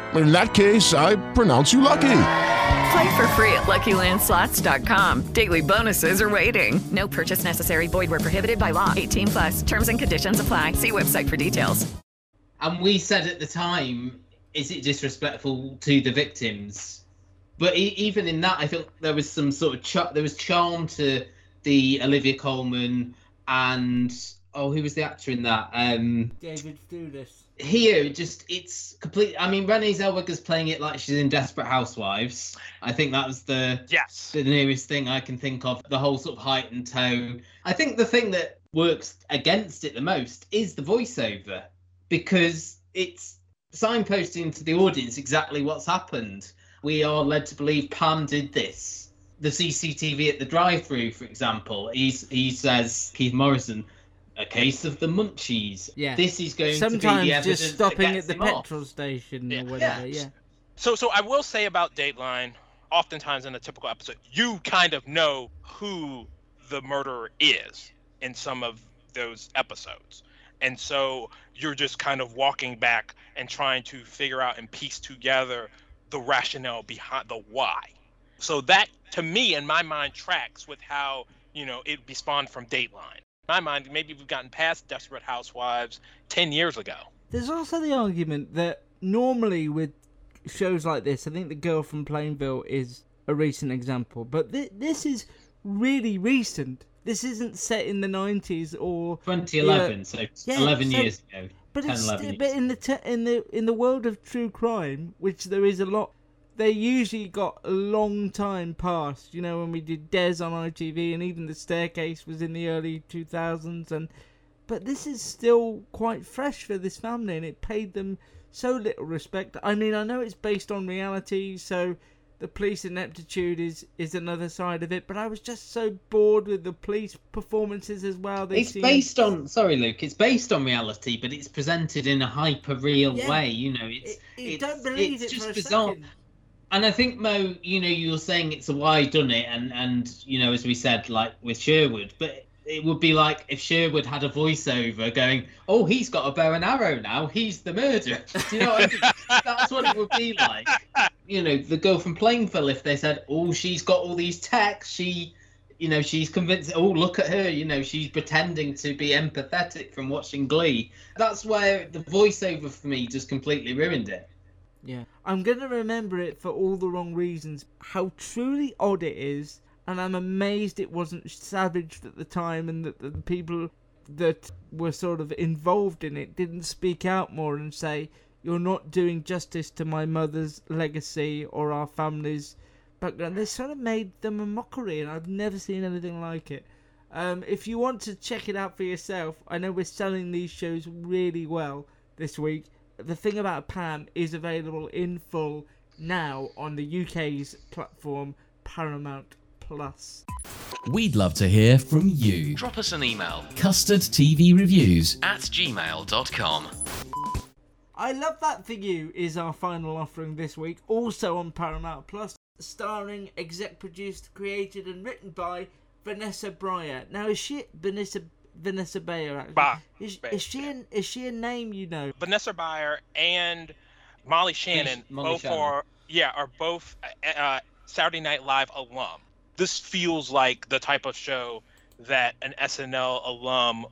Speaker 14: In that case, I pronounce you lucky.
Speaker 13: Play for free at LuckyLandSlots.com. Daily bonuses are waiting. No purchase necessary. Void where prohibited by law. 18 plus. Terms and conditions apply. See website for details.
Speaker 3: And we said at the time, is it disrespectful to the victims? But e- even in that, I felt there was some sort of char- there was charm to the Olivia Colman and oh, who was the actor in that? Um,
Speaker 2: David Thewlis.
Speaker 3: Here, just it's complete. I mean, Renee Zellweger's playing it like she's in Desperate Housewives. I think that was the
Speaker 10: yes
Speaker 3: the nearest thing I can think of. The whole sort of heightened tone. I think the thing that works against it the most is the voiceover because it's signposting to the audience exactly what's happened. We are led to believe Pam did this. The CCTV at the drive-through, for example, he's, he says Keith Morrison, a case of the munchies.
Speaker 2: Yeah.
Speaker 3: This is going
Speaker 2: Sometimes
Speaker 3: to be the evidence
Speaker 2: just stopping at the
Speaker 3: him off.
Speaker 2: petrol station or whatever. Yeah.
Speaker 10: So, so I will say about Dateline, oftentimes in a typical episode, you kind of know who the murderer is in some of those episodes. And so you're just kind of walking back and trying to figure out and piece together the rationale behind the why. So that, to me, in my mind, tracks with how, you know, it be spawned from Dateline. In my mind, maybe we've gotten past Desperate Housewives 10 years ago.
Speaker 2: There's also the argument that normally with shows like this, I think The Girl from Plainville is a recent example, but thi- this is really recent. This isn't set in the 90s or
Speaker 3: 2011,
Speaker 2: Yeah.
Speaker 3: so
Speaker 2: Yeah,
Speaker 3: 11
Speaker 2: so-
Speaker 3: years ago.
Speaker 2: But
Speaker 3: 10,
Speaker 2: it's
Speaker 3: 11
Speaker 2: still,
Speaker 3: years.
Speaker 2: but in the te- in the in the world of true crime, which there is a lot, they usually got a long time past. You know, when we did Des on ITV, and even the Staircase was in the early two thousands, and but this is still quite fresh for this family, and it paid them so little respect. I mean, I know it's based on reality, so the police ineptitude is is another side of it. But I was just so bored with the police performances as well. They
Speaker 3: it's based on sorry luke it's based on reality but it's presented in a hyper real
Speaker 2: Yeah.
Speaker 3: way you know it's
Speaker 2: You
Speaker 3: it's,
Speaker 2: don't believe
Speaker 3: it's
Speaker 2: it
Speaker 3: just bizarre
Speaker 2: second.
Speaker 3: And i think mo you know you were saying it's a why done it and and you know as we said like with sherwood but it would be like if Sherwood had a voiceover going, "Oh, he's got a bow and arrow now. He's the murderer." Do you know what I mean? That's what it would be like. You know, the girl from Plainville. If they said, "Oh, she's got all these texts," she, you know, she's convinced. Oh, look at her. You know, she's pretending to be empathetic from watching Glee. That's where the voiceover for me just completely ruined it.
Speaker 2: Yeah. I'm going to remember it for all the wrong reasons. How truly odd it is, and I'm amazed it wasn't savaged at the time and that the people that were sort of involved in it didn't speak out more and say, You're not doing justice to my mother's legacy or our family's background. They sort of made them a mockery, and I've never seen anything like it. Um, if you want to check it out for yourself, I know we're selling these shows really well this week. The thing about Pam is available in full now on the UK's platform Paramount Plus.
Speaker 1: We'd love to hear from you.
Speaker 15: Drop us an email
Speaker 1: CustardTVReviews
Speaker 15: at gmail.com.
Speaker 2: I Love That For You is our final offering this week, also on Paramount Plus, starring, exec produced, created, and written by Vanessa Breyer. Now, is she Vanessa Vanessa Bayer? Actually?
Speaker 10: Ba-
Speaker 2: is,
Speaker 10: Bayer,
Speaker 2: is she an, is she a name you know?
Speaker 10: Vanessa Bayer and Molly Shannon
Speaker 3: Molly
Speaker 10: both
Speaker 3: Shannon.
Speaker 10: are yeah are both uh, uh, Saturday Night Live alum. This feels like the type of show that an SNL alum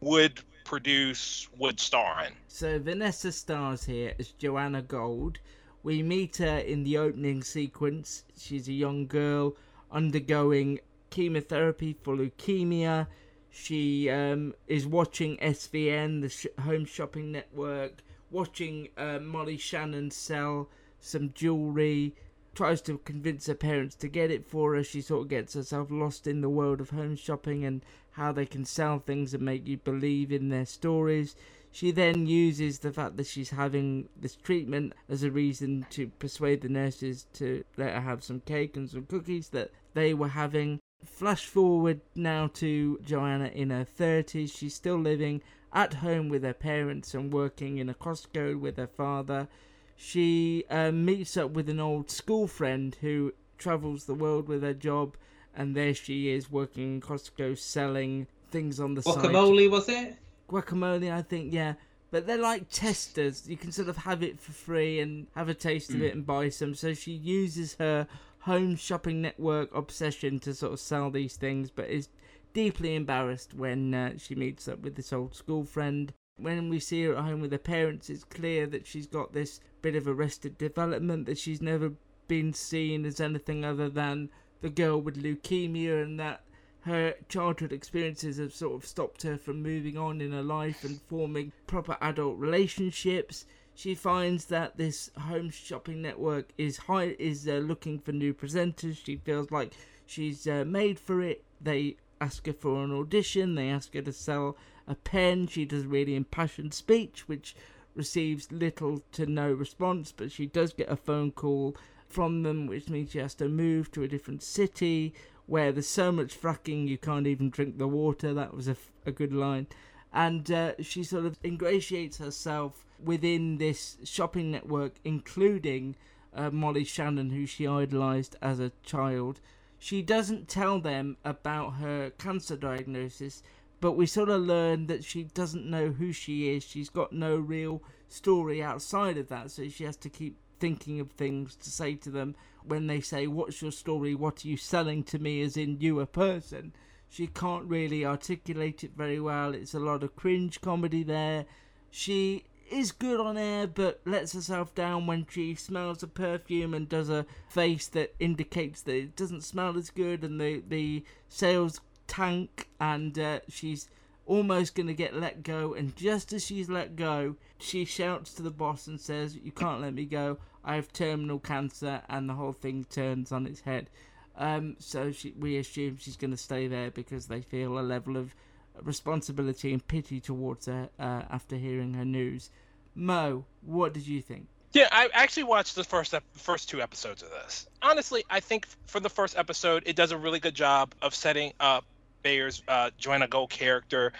Speaker 10: would produce, would star in.
Speaker 2: So Vanessa stars here as Joanna Gold. We meet her in the opening sequence. She's a young girl undergoing chemotherapy for leukemia. She um, is watching SVN, the sh- Home Shopping Network, watching uh, Molly Shannon sell some jewelry. Tries to convince her parents to get it for her. She sort of gets herself lost in the world of home shopping and how they can sell things and make you believe in their stories. She then uses the fact that she's having this treatment as a reason to persuade the nurses to let her have some cake and some cookies that they were having. Flash forward now to Joanna in her 30s. She's still living at home with her parents and working in a Costco with her father. She uh, meets up with an old school friend who travels the world with her job, and there she is working in Costco selling things on the side
Speaker 3: Guacamole was it?
Speaker 2: guacamole, I think, yeah. But they're like testers. You can sort of have it for free and have a taste of
Speaker 3: Mm.
Speaker 2: it and buy some. So she uses her home shopping network obsession to sort of sell these things, but is deeply embarrassed when uh, she meets up with this old school friend. When we see her at home with her parents, it's clear that she's got this bit of arrested development, that she's never been seen as anything other than the girl with leukemia, and that her childhood experiences have sort of stopped her from moving on in her life and forming proper adult relationships. She finds that this home shopping network is high is uh, looking for new presenters. She feels like she's uh, made for it. They ask her for an audition. They ask her to sell a pen. She does a really impassioned speech, which receives little to no response. But she does get a phone call from them, which means she has to move to a different city where there's so much fracking you can't even drink the water. That was a, a good line. And uh, she sort of ingratiates herself within this shopping network, including uh, Molly Shannon, who she idolised as a child. She doesn't tell them about her cancer diagnosis, but we sort of learn that she doesn't know who she is. She's got no real story outside of that, so she has to keep thinking of things to say to them when they say, What's your story? What are you selling to me? As in, you a person. She can't really articulate it very well. It's a lot of cringe comedy there. She is good on air, but lets herself down when she smells a perfume and does a face that indicates that it doesn't smell as good, and the, the sales tank, and uh, she's almost going to get let go. And just as she's let go, she shouts to the boss and says, You can't let me go. I have terminal cancer, and the whole thing turns on its head. Um, so she, we assume she's going to stay there because they feel a level of responsibility and pity towards her uh, after hearing her news. Mo, what did you think?
Speaker 10: Yeah, I actually watched the first ep- first two episodes of this. Honestly, I think for the first episode, it does a really good job of setting up Bayer's uh, Joanna Go character.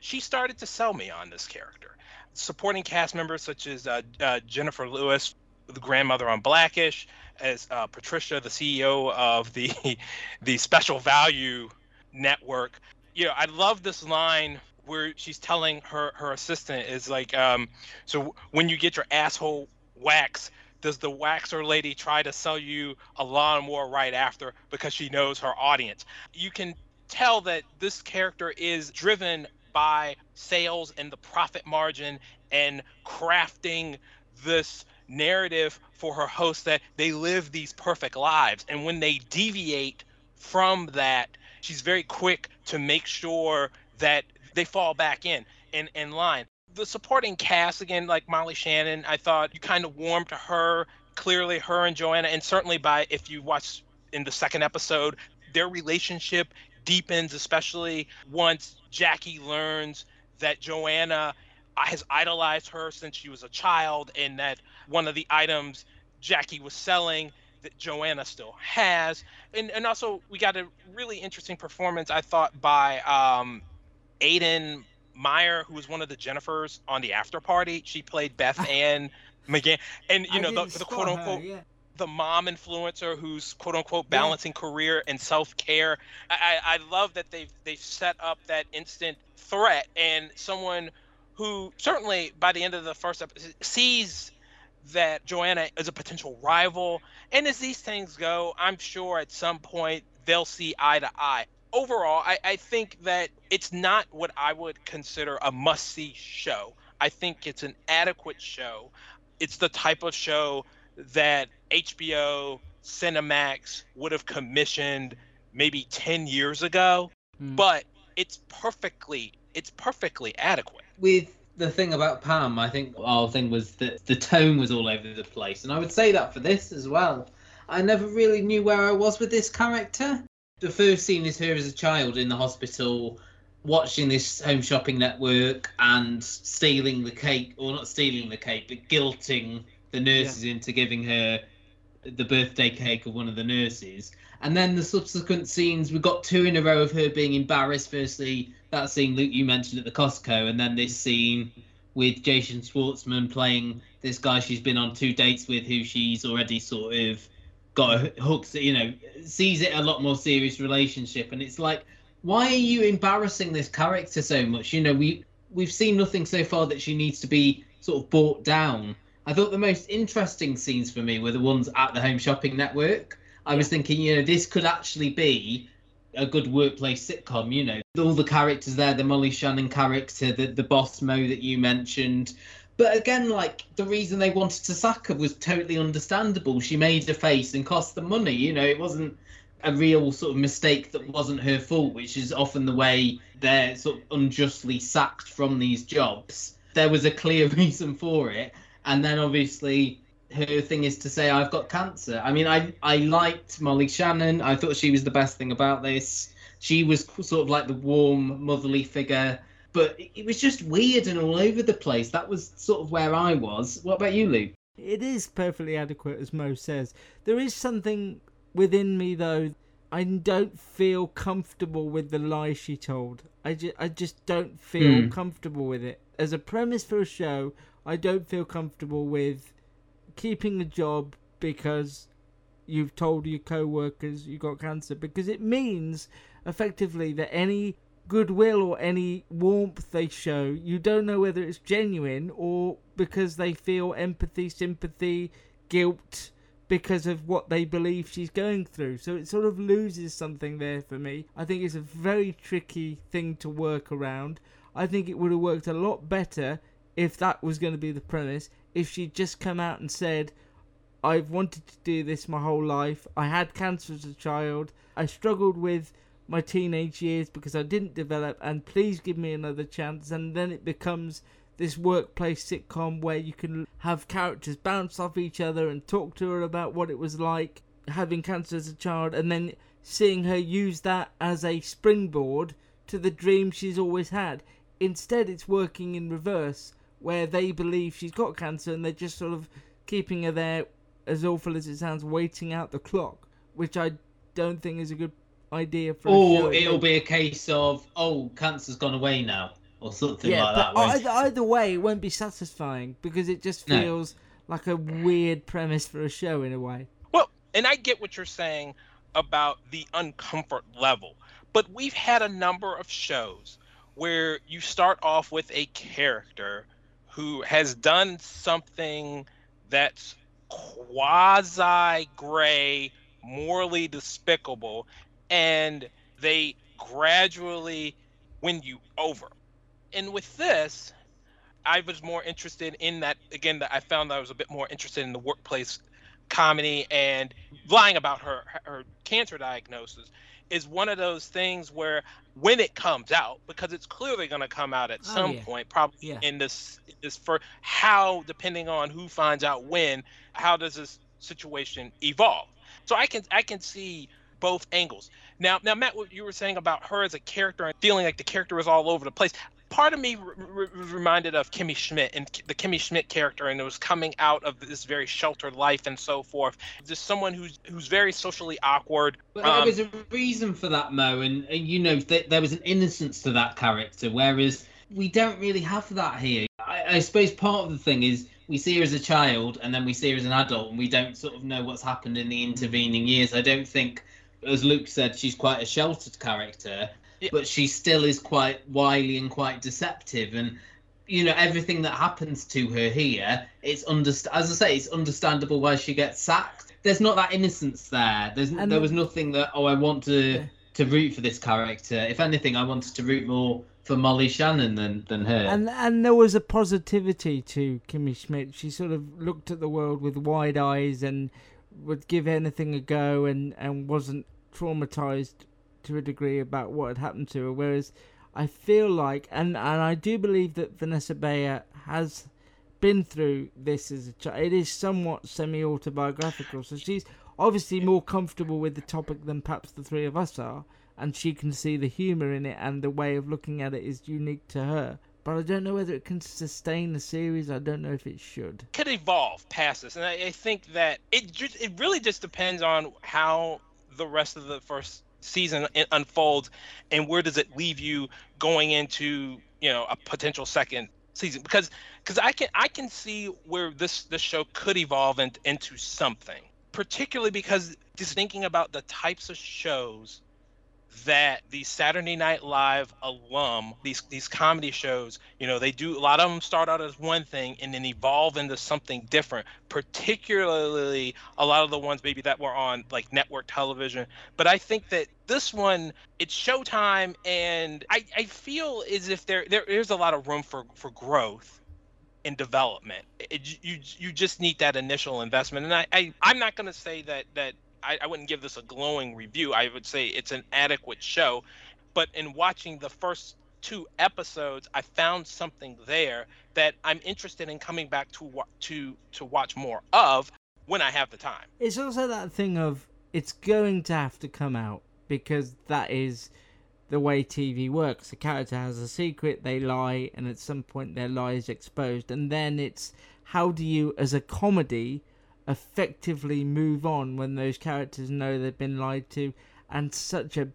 Speaker 10: She started to sell me on this character. Supporting cast members such as uh, uh, Jennifer Lewis, the grandmother on Blackish, as uh, Patricia, the CEO of the the Special Value Network. You know, I love this line where she's telling her her assistant is like, um, so when you get your asshole wax, does the waxer lady try to sell you a lawnmower right after because she knows her audience? You can tell that this character is driven by sales and the profit margin and crafting this narrative for her host that they live these perfect lives. And when they deviate from that, she's very quick to make sure that they fall back in in, in line. The supporting cast, again, like Molly Shannon, I thought you kind of warmed to her. Clearly, her and Joanna, and certainly by if you watch in the second episode, their relationship deepens, especially once Jackie learns that Joanna has idolized her since she was a child, and that one of the items Jackie was selling that Joanna still has. And and also we got a really interesting performance, I thought, by um, Ayden Mayeri, who was one of the Jennifers on the after party. She played Beth Ann McGann, and you know the, the quote
Speaker 2: her,
Speaker 10: unquote
Speaker 2: yeah.
Speaker 10: the mom influencer who's quote unquote balancing career and self care. I, I I love that they've they've set up that instant threat and someone who certainly by the end of the first episode sees that Joanna is a potential rival. And as these things go, I'm sure at some point they'll see eye to eye. Overall, I, I think that it's not what I would consider a must see show. I think it's an adequate show. It's the type of show that HBO, Cinemax would have commissioned maybe 10 years ago, hmm. but it's perfectly it's perfectly adequate.
Speaker 3: with the thing about Pam, I think our thing was that the tone was all over the place, and I would say that for this as well. I never really knew where I was with this character. The first scene is her as a child in the hospital, watching this home shopping network and stealing the cake, or not stealing the cake, but guilting the nurses into giving her the birthday cake of one of the nurses. And then the subsequent scenes, we've got two in a row of her being embarrassed. Firstly, that scene Luke you mentioned at the Costco, and then this scene with Jason Schwartzman playing this guy she's been on two dates with, who she's already sort of got hooked, you know, sees it a lot more serious relationship. And it's like, why are you embarrassing this character so much? You know, we we've seen nothing so far that she needs to be sort of brought down. I thought the most interesting scenes for me were the ones at the Home Shopping Network. I was thinking, you know, this could actually be a good workplace sitcom. You know, all the characters there, the Molly Shannon character, the the boss Mo that you mentioned. But again, like the reason they wanted to sack her was totally understandable. She made a face and cost them money. You know, it wasn't a real sort of mistake that wasn't her fault, which is often the way they're sort of unjustly sacked from these jobs. There was a clear reason for it, and then obviously her thing is to say I've got cancer. I mean, I I liked Molly Shannon. I thought she was the best thing about this. She was sort of like the warm motherly figure, but it was just weird and all over the place. That was sort of where I was. What about you, Luke?
Speaker 2: It is perfectly adequate, as Mo says. There is something within me, though. I don't feel comfortable with the lie she told. I, ju- I just don't feel
Speaker 3: Hmm.
Speaker 2: comfortable with it. As a premise for a show, I don't feel comfortable with keeping a job because you've told your co-workers you got cancer because it means effectively that any goodwill or any warmth they show you don't know whether it's genuine or because they feel empathy sympathy guilt because of what they believe she's going through. So it sort of loses something there for me. I think it's a very tricky thing to work around. I think it would have worked a lot better if that was going to be the premise if she'd just come out and said I've wanted to do this my whole life. I had cancer as a child. I struggled with my teenage years because I didn't develop, and please give me another chance. And then it becomes this workplace sitcom where you can have characters bounce off each other and talk to her about what it was like having cancer as a child, and then seeing her use that as a springboard to the dream she's always had. Instead, it's working in reverse, where they believe she's got cancer and they're just sort of keeping her there, as awful as it sounds, waiting out the clock, which I don't think is a good idea for. a.
Speaker 3: Or it'll be a case of, oh, cancer's gone away now, or something
Speaker 2: yeah,
Speaker 3: like that.
Speaker 2: but
Speaker 3: whereas-
Speaker 2: either, either way, it won't be satisfying because it just
Speaker 3: No.
Speaker 2: feels like a weird premise for a show in a way.
Speaker 10: Well, and I get what you're saying about the uncomfort level, but we've had a number of shows where you start off with a character who has done something that's quasi gray, morally despicable, and they gradually win you over. And with this, I was more interested in that again. That I found that I was a bit more interested in the workplace comedy and lying about her her cancer diagnosis is one of those things where when it comes out because it's clearly going to come out at
Speaker 2: Oh,
Speaker 10: some
Speaker 2: yeah.
Speaker 10: point probably
Speaker 2: Yeah.
Speaker 10: in this this for how depending on who finds out when how does this situation evolve so i can i can see both angles now now matt what you were saying about her as a character and feeling like the character is all over the place part of me was reminded of Kimmy Schmidt and the Kimmy Schmidt character, and it was coming out of this very sheltered life and so forth. Just someone who's who's very socially awkward.
Speaker 3: But
Speaker 10: um,
Speaker 3: there was a reason for that, Mo, and, and you know th- there was an innocence to that character, whereas we don't really have that here. I, I suppose part of the thing is we see her as a child, and then we see her as an adult, and we don't sort of know what's happened in the intervening years. I don't think, as Luke said, she's quite a sheltered character, but she still is quite wily and quite deceptive, and you know everything that happens to her here it's underst- as i say it's understandable why she gets sacked. There's not that innocence there. There's
Speaker 2: And
Speaker 3: there was nothing that oh i want to to root for this character. If anything i wanted to root more for molly shannon than than her.
Speaker 2: And and there was a positivity to Kimmy Schmidt. She sort of looked at the world with wide eyes and would give anything a go and, and wasn't traumatized to a degree about what had happened to her. Whereas I feel like and, and I do believe that Vanessa Bayer has been through this as a child. It is somewhat semi autobiographical. So she's obviously more comfortable with the topic than perhaps the three of us are. And she can see the humour in it, and the way of looking at it is unique to her. But I don't know whether it can sustain the series. I don't know if it should.
Speaker 10: could evolve past this, and I, I think that it just it really just depends on how the rest of the first season unfolds, and where does it leave you going into you know a potential second season? Because because I can I can see where this this show could evolve in, into something, particularly because just thinking about the types of shows that the Saturday Night Live alum, these these comedy shows, you know, they do a lot of them start out as one thing and then evolve into something different. Particularly a lot of the ones maybe that were on like network television. But I think that this one, it's Showtime, and I, I feel as if there there is a lot of room for for growth and development. It, you you just need that initial investment, and I, I I'm not gonna say that that I, I wouldn't give this a glowing review. I would say it's an adequate show, but in watching the first two episodes, I found something there that I'm interested in coming back to wa- to to watch more of when I have the time.
Speaker 2: It's also that thing of it's going to have to come out because that is the way TV works. The character has a secret, they lie, and at some point their lie is exposed. And then it's how do you, as a comedy, effectively move on when those characters know they've been lied to and such a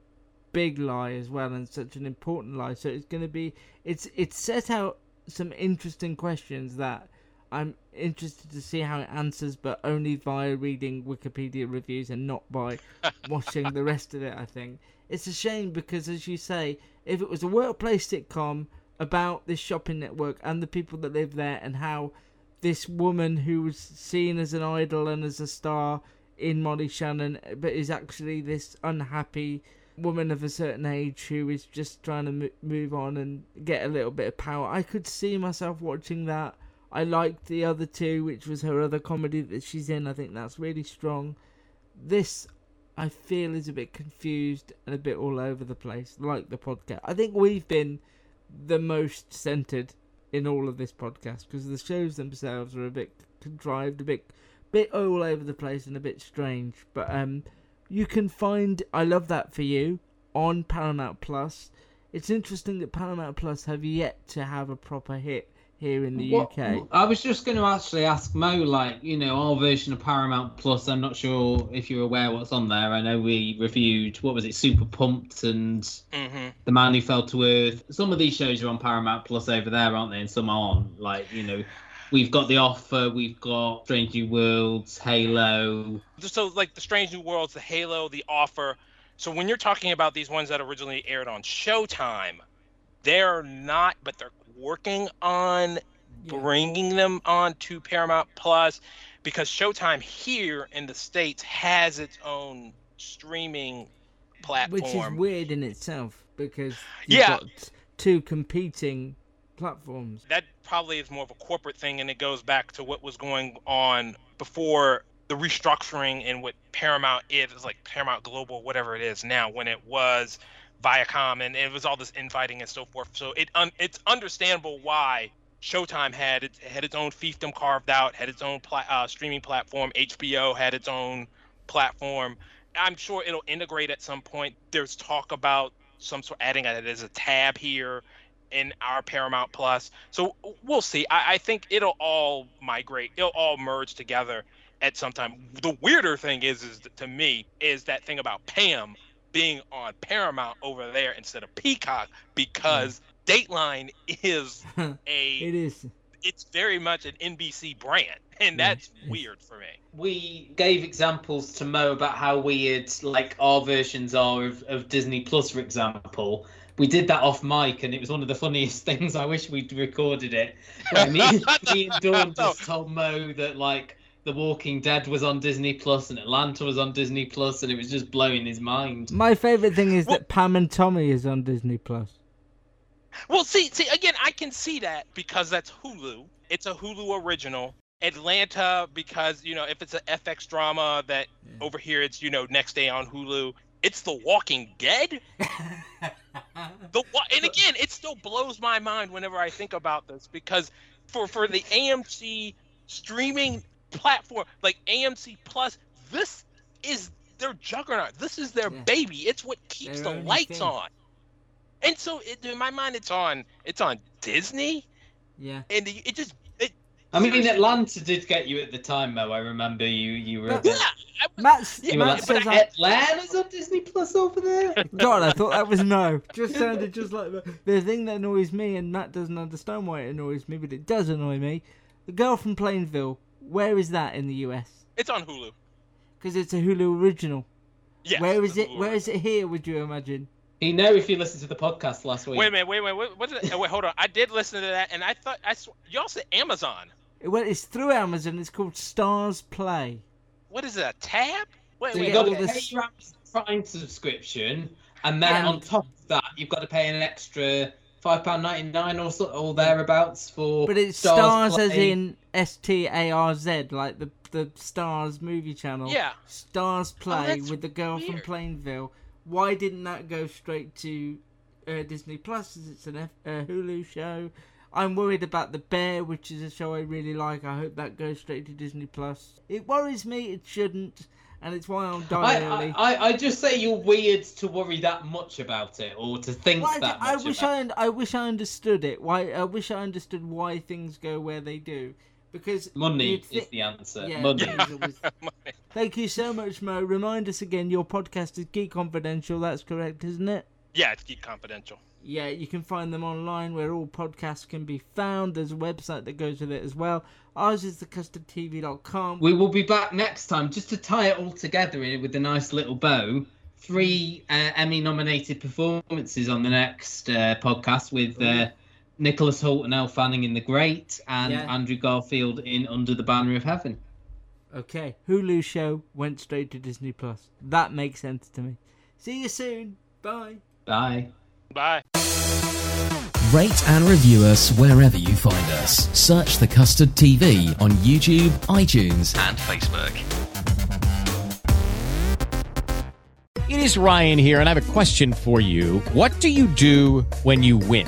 Speaker 2: big lie as well and such an important lie so it's going to be it's it's set out some interesting questions that I'm interested to see how it answers, but only via reading Wikipedia reviews and not by watching the rest of it. I think it's a shame because, as you say, if it was a workplace sitcom about this shopping network and the people that live there and how this woman who was seen as an idol and as a star in Molly Shannon, but is actually this unhappy woman of a certain age who is just trying to mo- move on and get a little bit of power. I could see myself watching that. I liked the other two, which was her other comedy that she's in. I think that's really strong. This, I feel, is a bit confused and a bit all over the place, like the podcast. I think we've been the most centered in all of this podcast because the shows themselves are a bit contrived, a bit, bit all over the place, and a bit strange. But um, you can find I love that for you on Paramount Plus. It's interesting that Paramount Plus have yet to have a proper hit here in the
Speaker 3: What-
Speaker 2: UK.
Speaker 3: I was just going to actually ask Mo, like, you know, our version of Paramount Plus. I'm not sure if you're aware what's on there. I know we reviewed, what was it, Super Pumped and
Speaker 10: hmm
Speaker 3: The Man Who Fell to Earth. Some of these shows are on Paramount Plus over there, aren't they? And some aren't. Like, you know, we've got The Offer, we've got Strange New Worlds, Halo.
Speaker 10: so like the Strange New Worlds, the Halo, the Offer. So when you're talking about these ones that originally aired on Showtime, they're not, but they're working on bringing them on to Paramount Plus because Showtime here in the states has its own streaming platform.
Speaker 2: Which is weird in itself because you've
Speaker 10: Yeah.
Speaker 2: got two competing platforms.
Speaker 10: that probably is more of a corporate thing and it goes back to what was going on before the restructuring and what paramount is It's like paramount global whatever it is now when it was viacom and it was all this infighting and so forth so it it's understandable why showtime had it had its own fiefdom carved out had its own pla- uh, streaming platform hbo had its own platform i'm sure it'll integrate at some point there's talk about some sort of adding it as a tab here in our Paramount Plus. So we'll see. I, I think it'll all migrate. It'll all merge together at some time. The weirder thing is, is to me, is that thing about Pam being on Paramount over there instead of Peacock mm. because Dateline is a.
Speaker 2: It is.
Speaker 10: It's very much an NBC brand, and that's weird for me.
Speaker 3: We gave examples to Mo about how weird, like, our versions are of, of Disney Plus, for example. We did that off mic, and it was one of the funniest things. I wish we'd recorded it. Where me, me and Dawn just told Mo that, like, The Walking Dead was on Disney Plus and Atlanta was on Disney Plus, and it was just blowing his mind.
Speaker 2: My favorite thing is that Pam and Tommy is on Disney Plus.
Speaker 10: Well, see, see again, I can see that because that's Hulu. It's a Hulu original. Atlanta because you know if it's an FX drama that over here it's you know next day on Hulu. It's The Walking Dead. the wa- and again, it still blows my mind whenever I think about this because for for the AMC streaming platform like AMC Plus, this is their juggernaut. This is their baby. It's what keeps
Speaker 2: Their
Speaker 10: the lights
Speaker 2: thing.
Speaker 10: on. And so it, in my mind, it's on it's on Disney,
Speaker 2: Yeah.
Speaker 10: and it it just it,
Speaker 3: I mean, Atlanta did get you at the time, Mo. I remember you. You were. a bit-
Speaker 2: Matt's,
Speaker 3: you
Speaker 2: Matt
Speaker 3: like,
Speaker 2: says
Speaker 3: "But
Speaker 2: I-
Speaker 3: Atlanta's on Disney Plus over there.
Speaker 2: God, I thought that was no. Just sounded just like the, the thing that annoys me, and Matt doesn't understand why it annoys me, but it does annoy me. The girl from Plainville, where is that in the US?
Speaker 10: it's on Hulu.
Speaker 2: Because it's a Hulu original.
Speaker 10: Yes,
Speaker 2: Where is
Speaker 10: it's
Speaker 2: it? Where is it here? Would you imagine?
Speaker 3: You know, if you listened to the podcast last week.
Speaker 10: Wait a minute, wait, wait, wait, what did I, oh, wait, hold on. I did listen to that, and I thought I sw- y'all said Amazon.
Speaker 2: Well, it's through Amazon. It's called Starz Play.
Speaker 10: What is it? A tab? Wait,
Speaker 3: So
Speaker 10: wait,
Speaker 3: you've got to
Speaker 10: okay.
Speaker 3: pay your Amazon Prime subscription, and then
Speaker 2: And-
Speaker 3: on top of that, you've got to pay an extra five pound ninety nine or so, or thereabouts for.
Speaker 2: But it's
Speaker 3: Starz
Speaker 2: Starz as in S T A R Z, like the the Starz movie channel.
Speaker 10: Yeah.
Speaker 2: Starz Play
Speaker 10: that's
Speaker 2: with the girl from. Plainville. Why didn't that go straight to uh, Disney Plus? As it's an F- uh, Hulu show. I'm worried about The Bear, which is a show I really like. I hope that goes straight to Disney Plus. It worries me. It shouldn't, and it's why I'll die
Speaker 3: I,
Speaker 2: early.
Speaker 3: I, I, I just say you're weird to worry that much about it, or to think
Speaker 2: Well, I,
Speaker 3: that
Speaker 2: I
Speaker 3: much
Speaker 2: wish
Speaker 3: about
Speaker 2: I, un- I wish I understood it. Why I wish I understood why things go where they do. Because
Speaker 3: Money
Speaker 2: you'd thi-
Speaker 3: is the answer.
Speaker 2: Yeah,
Speaker 3: Money.
Speaker 2: money's always- Thank you so much, Mo. Remind us again, your podcast is Geek Confidential. That's correct, isn't it?
Speaker 10: Yeah, it's Geek Confidential.
Speaker 2: Yeah, you can find them online where all podcasts can be found. There's a website that goes with it as well. Ours is thecustardtv.com.
Speaker 3: We will be back next time just to tie it all together in- with a nice little bow. Three uh, Emmy nominated performances on the next uh, podcast with uh, Nicholas Hoult and Elle Fanning in The Great and
Speaker 2: Yeah.
Speaker 3: Andrew Garfield in Under the Banner of Heaven.
Speaker 2: Okay, Hulu show went straight to Disney Plus. That makes sense to me. See you soon. Bye.
Speaker 3: Bye.
Speaker 10: Bye.
Speaker 1: Rate and review us wherever you find us. Search The Custard TV on YouTube, iTunes,
Speaker 15: and Facebook.
Speaker 16: It is Ryan here, and I have a question for you. What do you do when you win?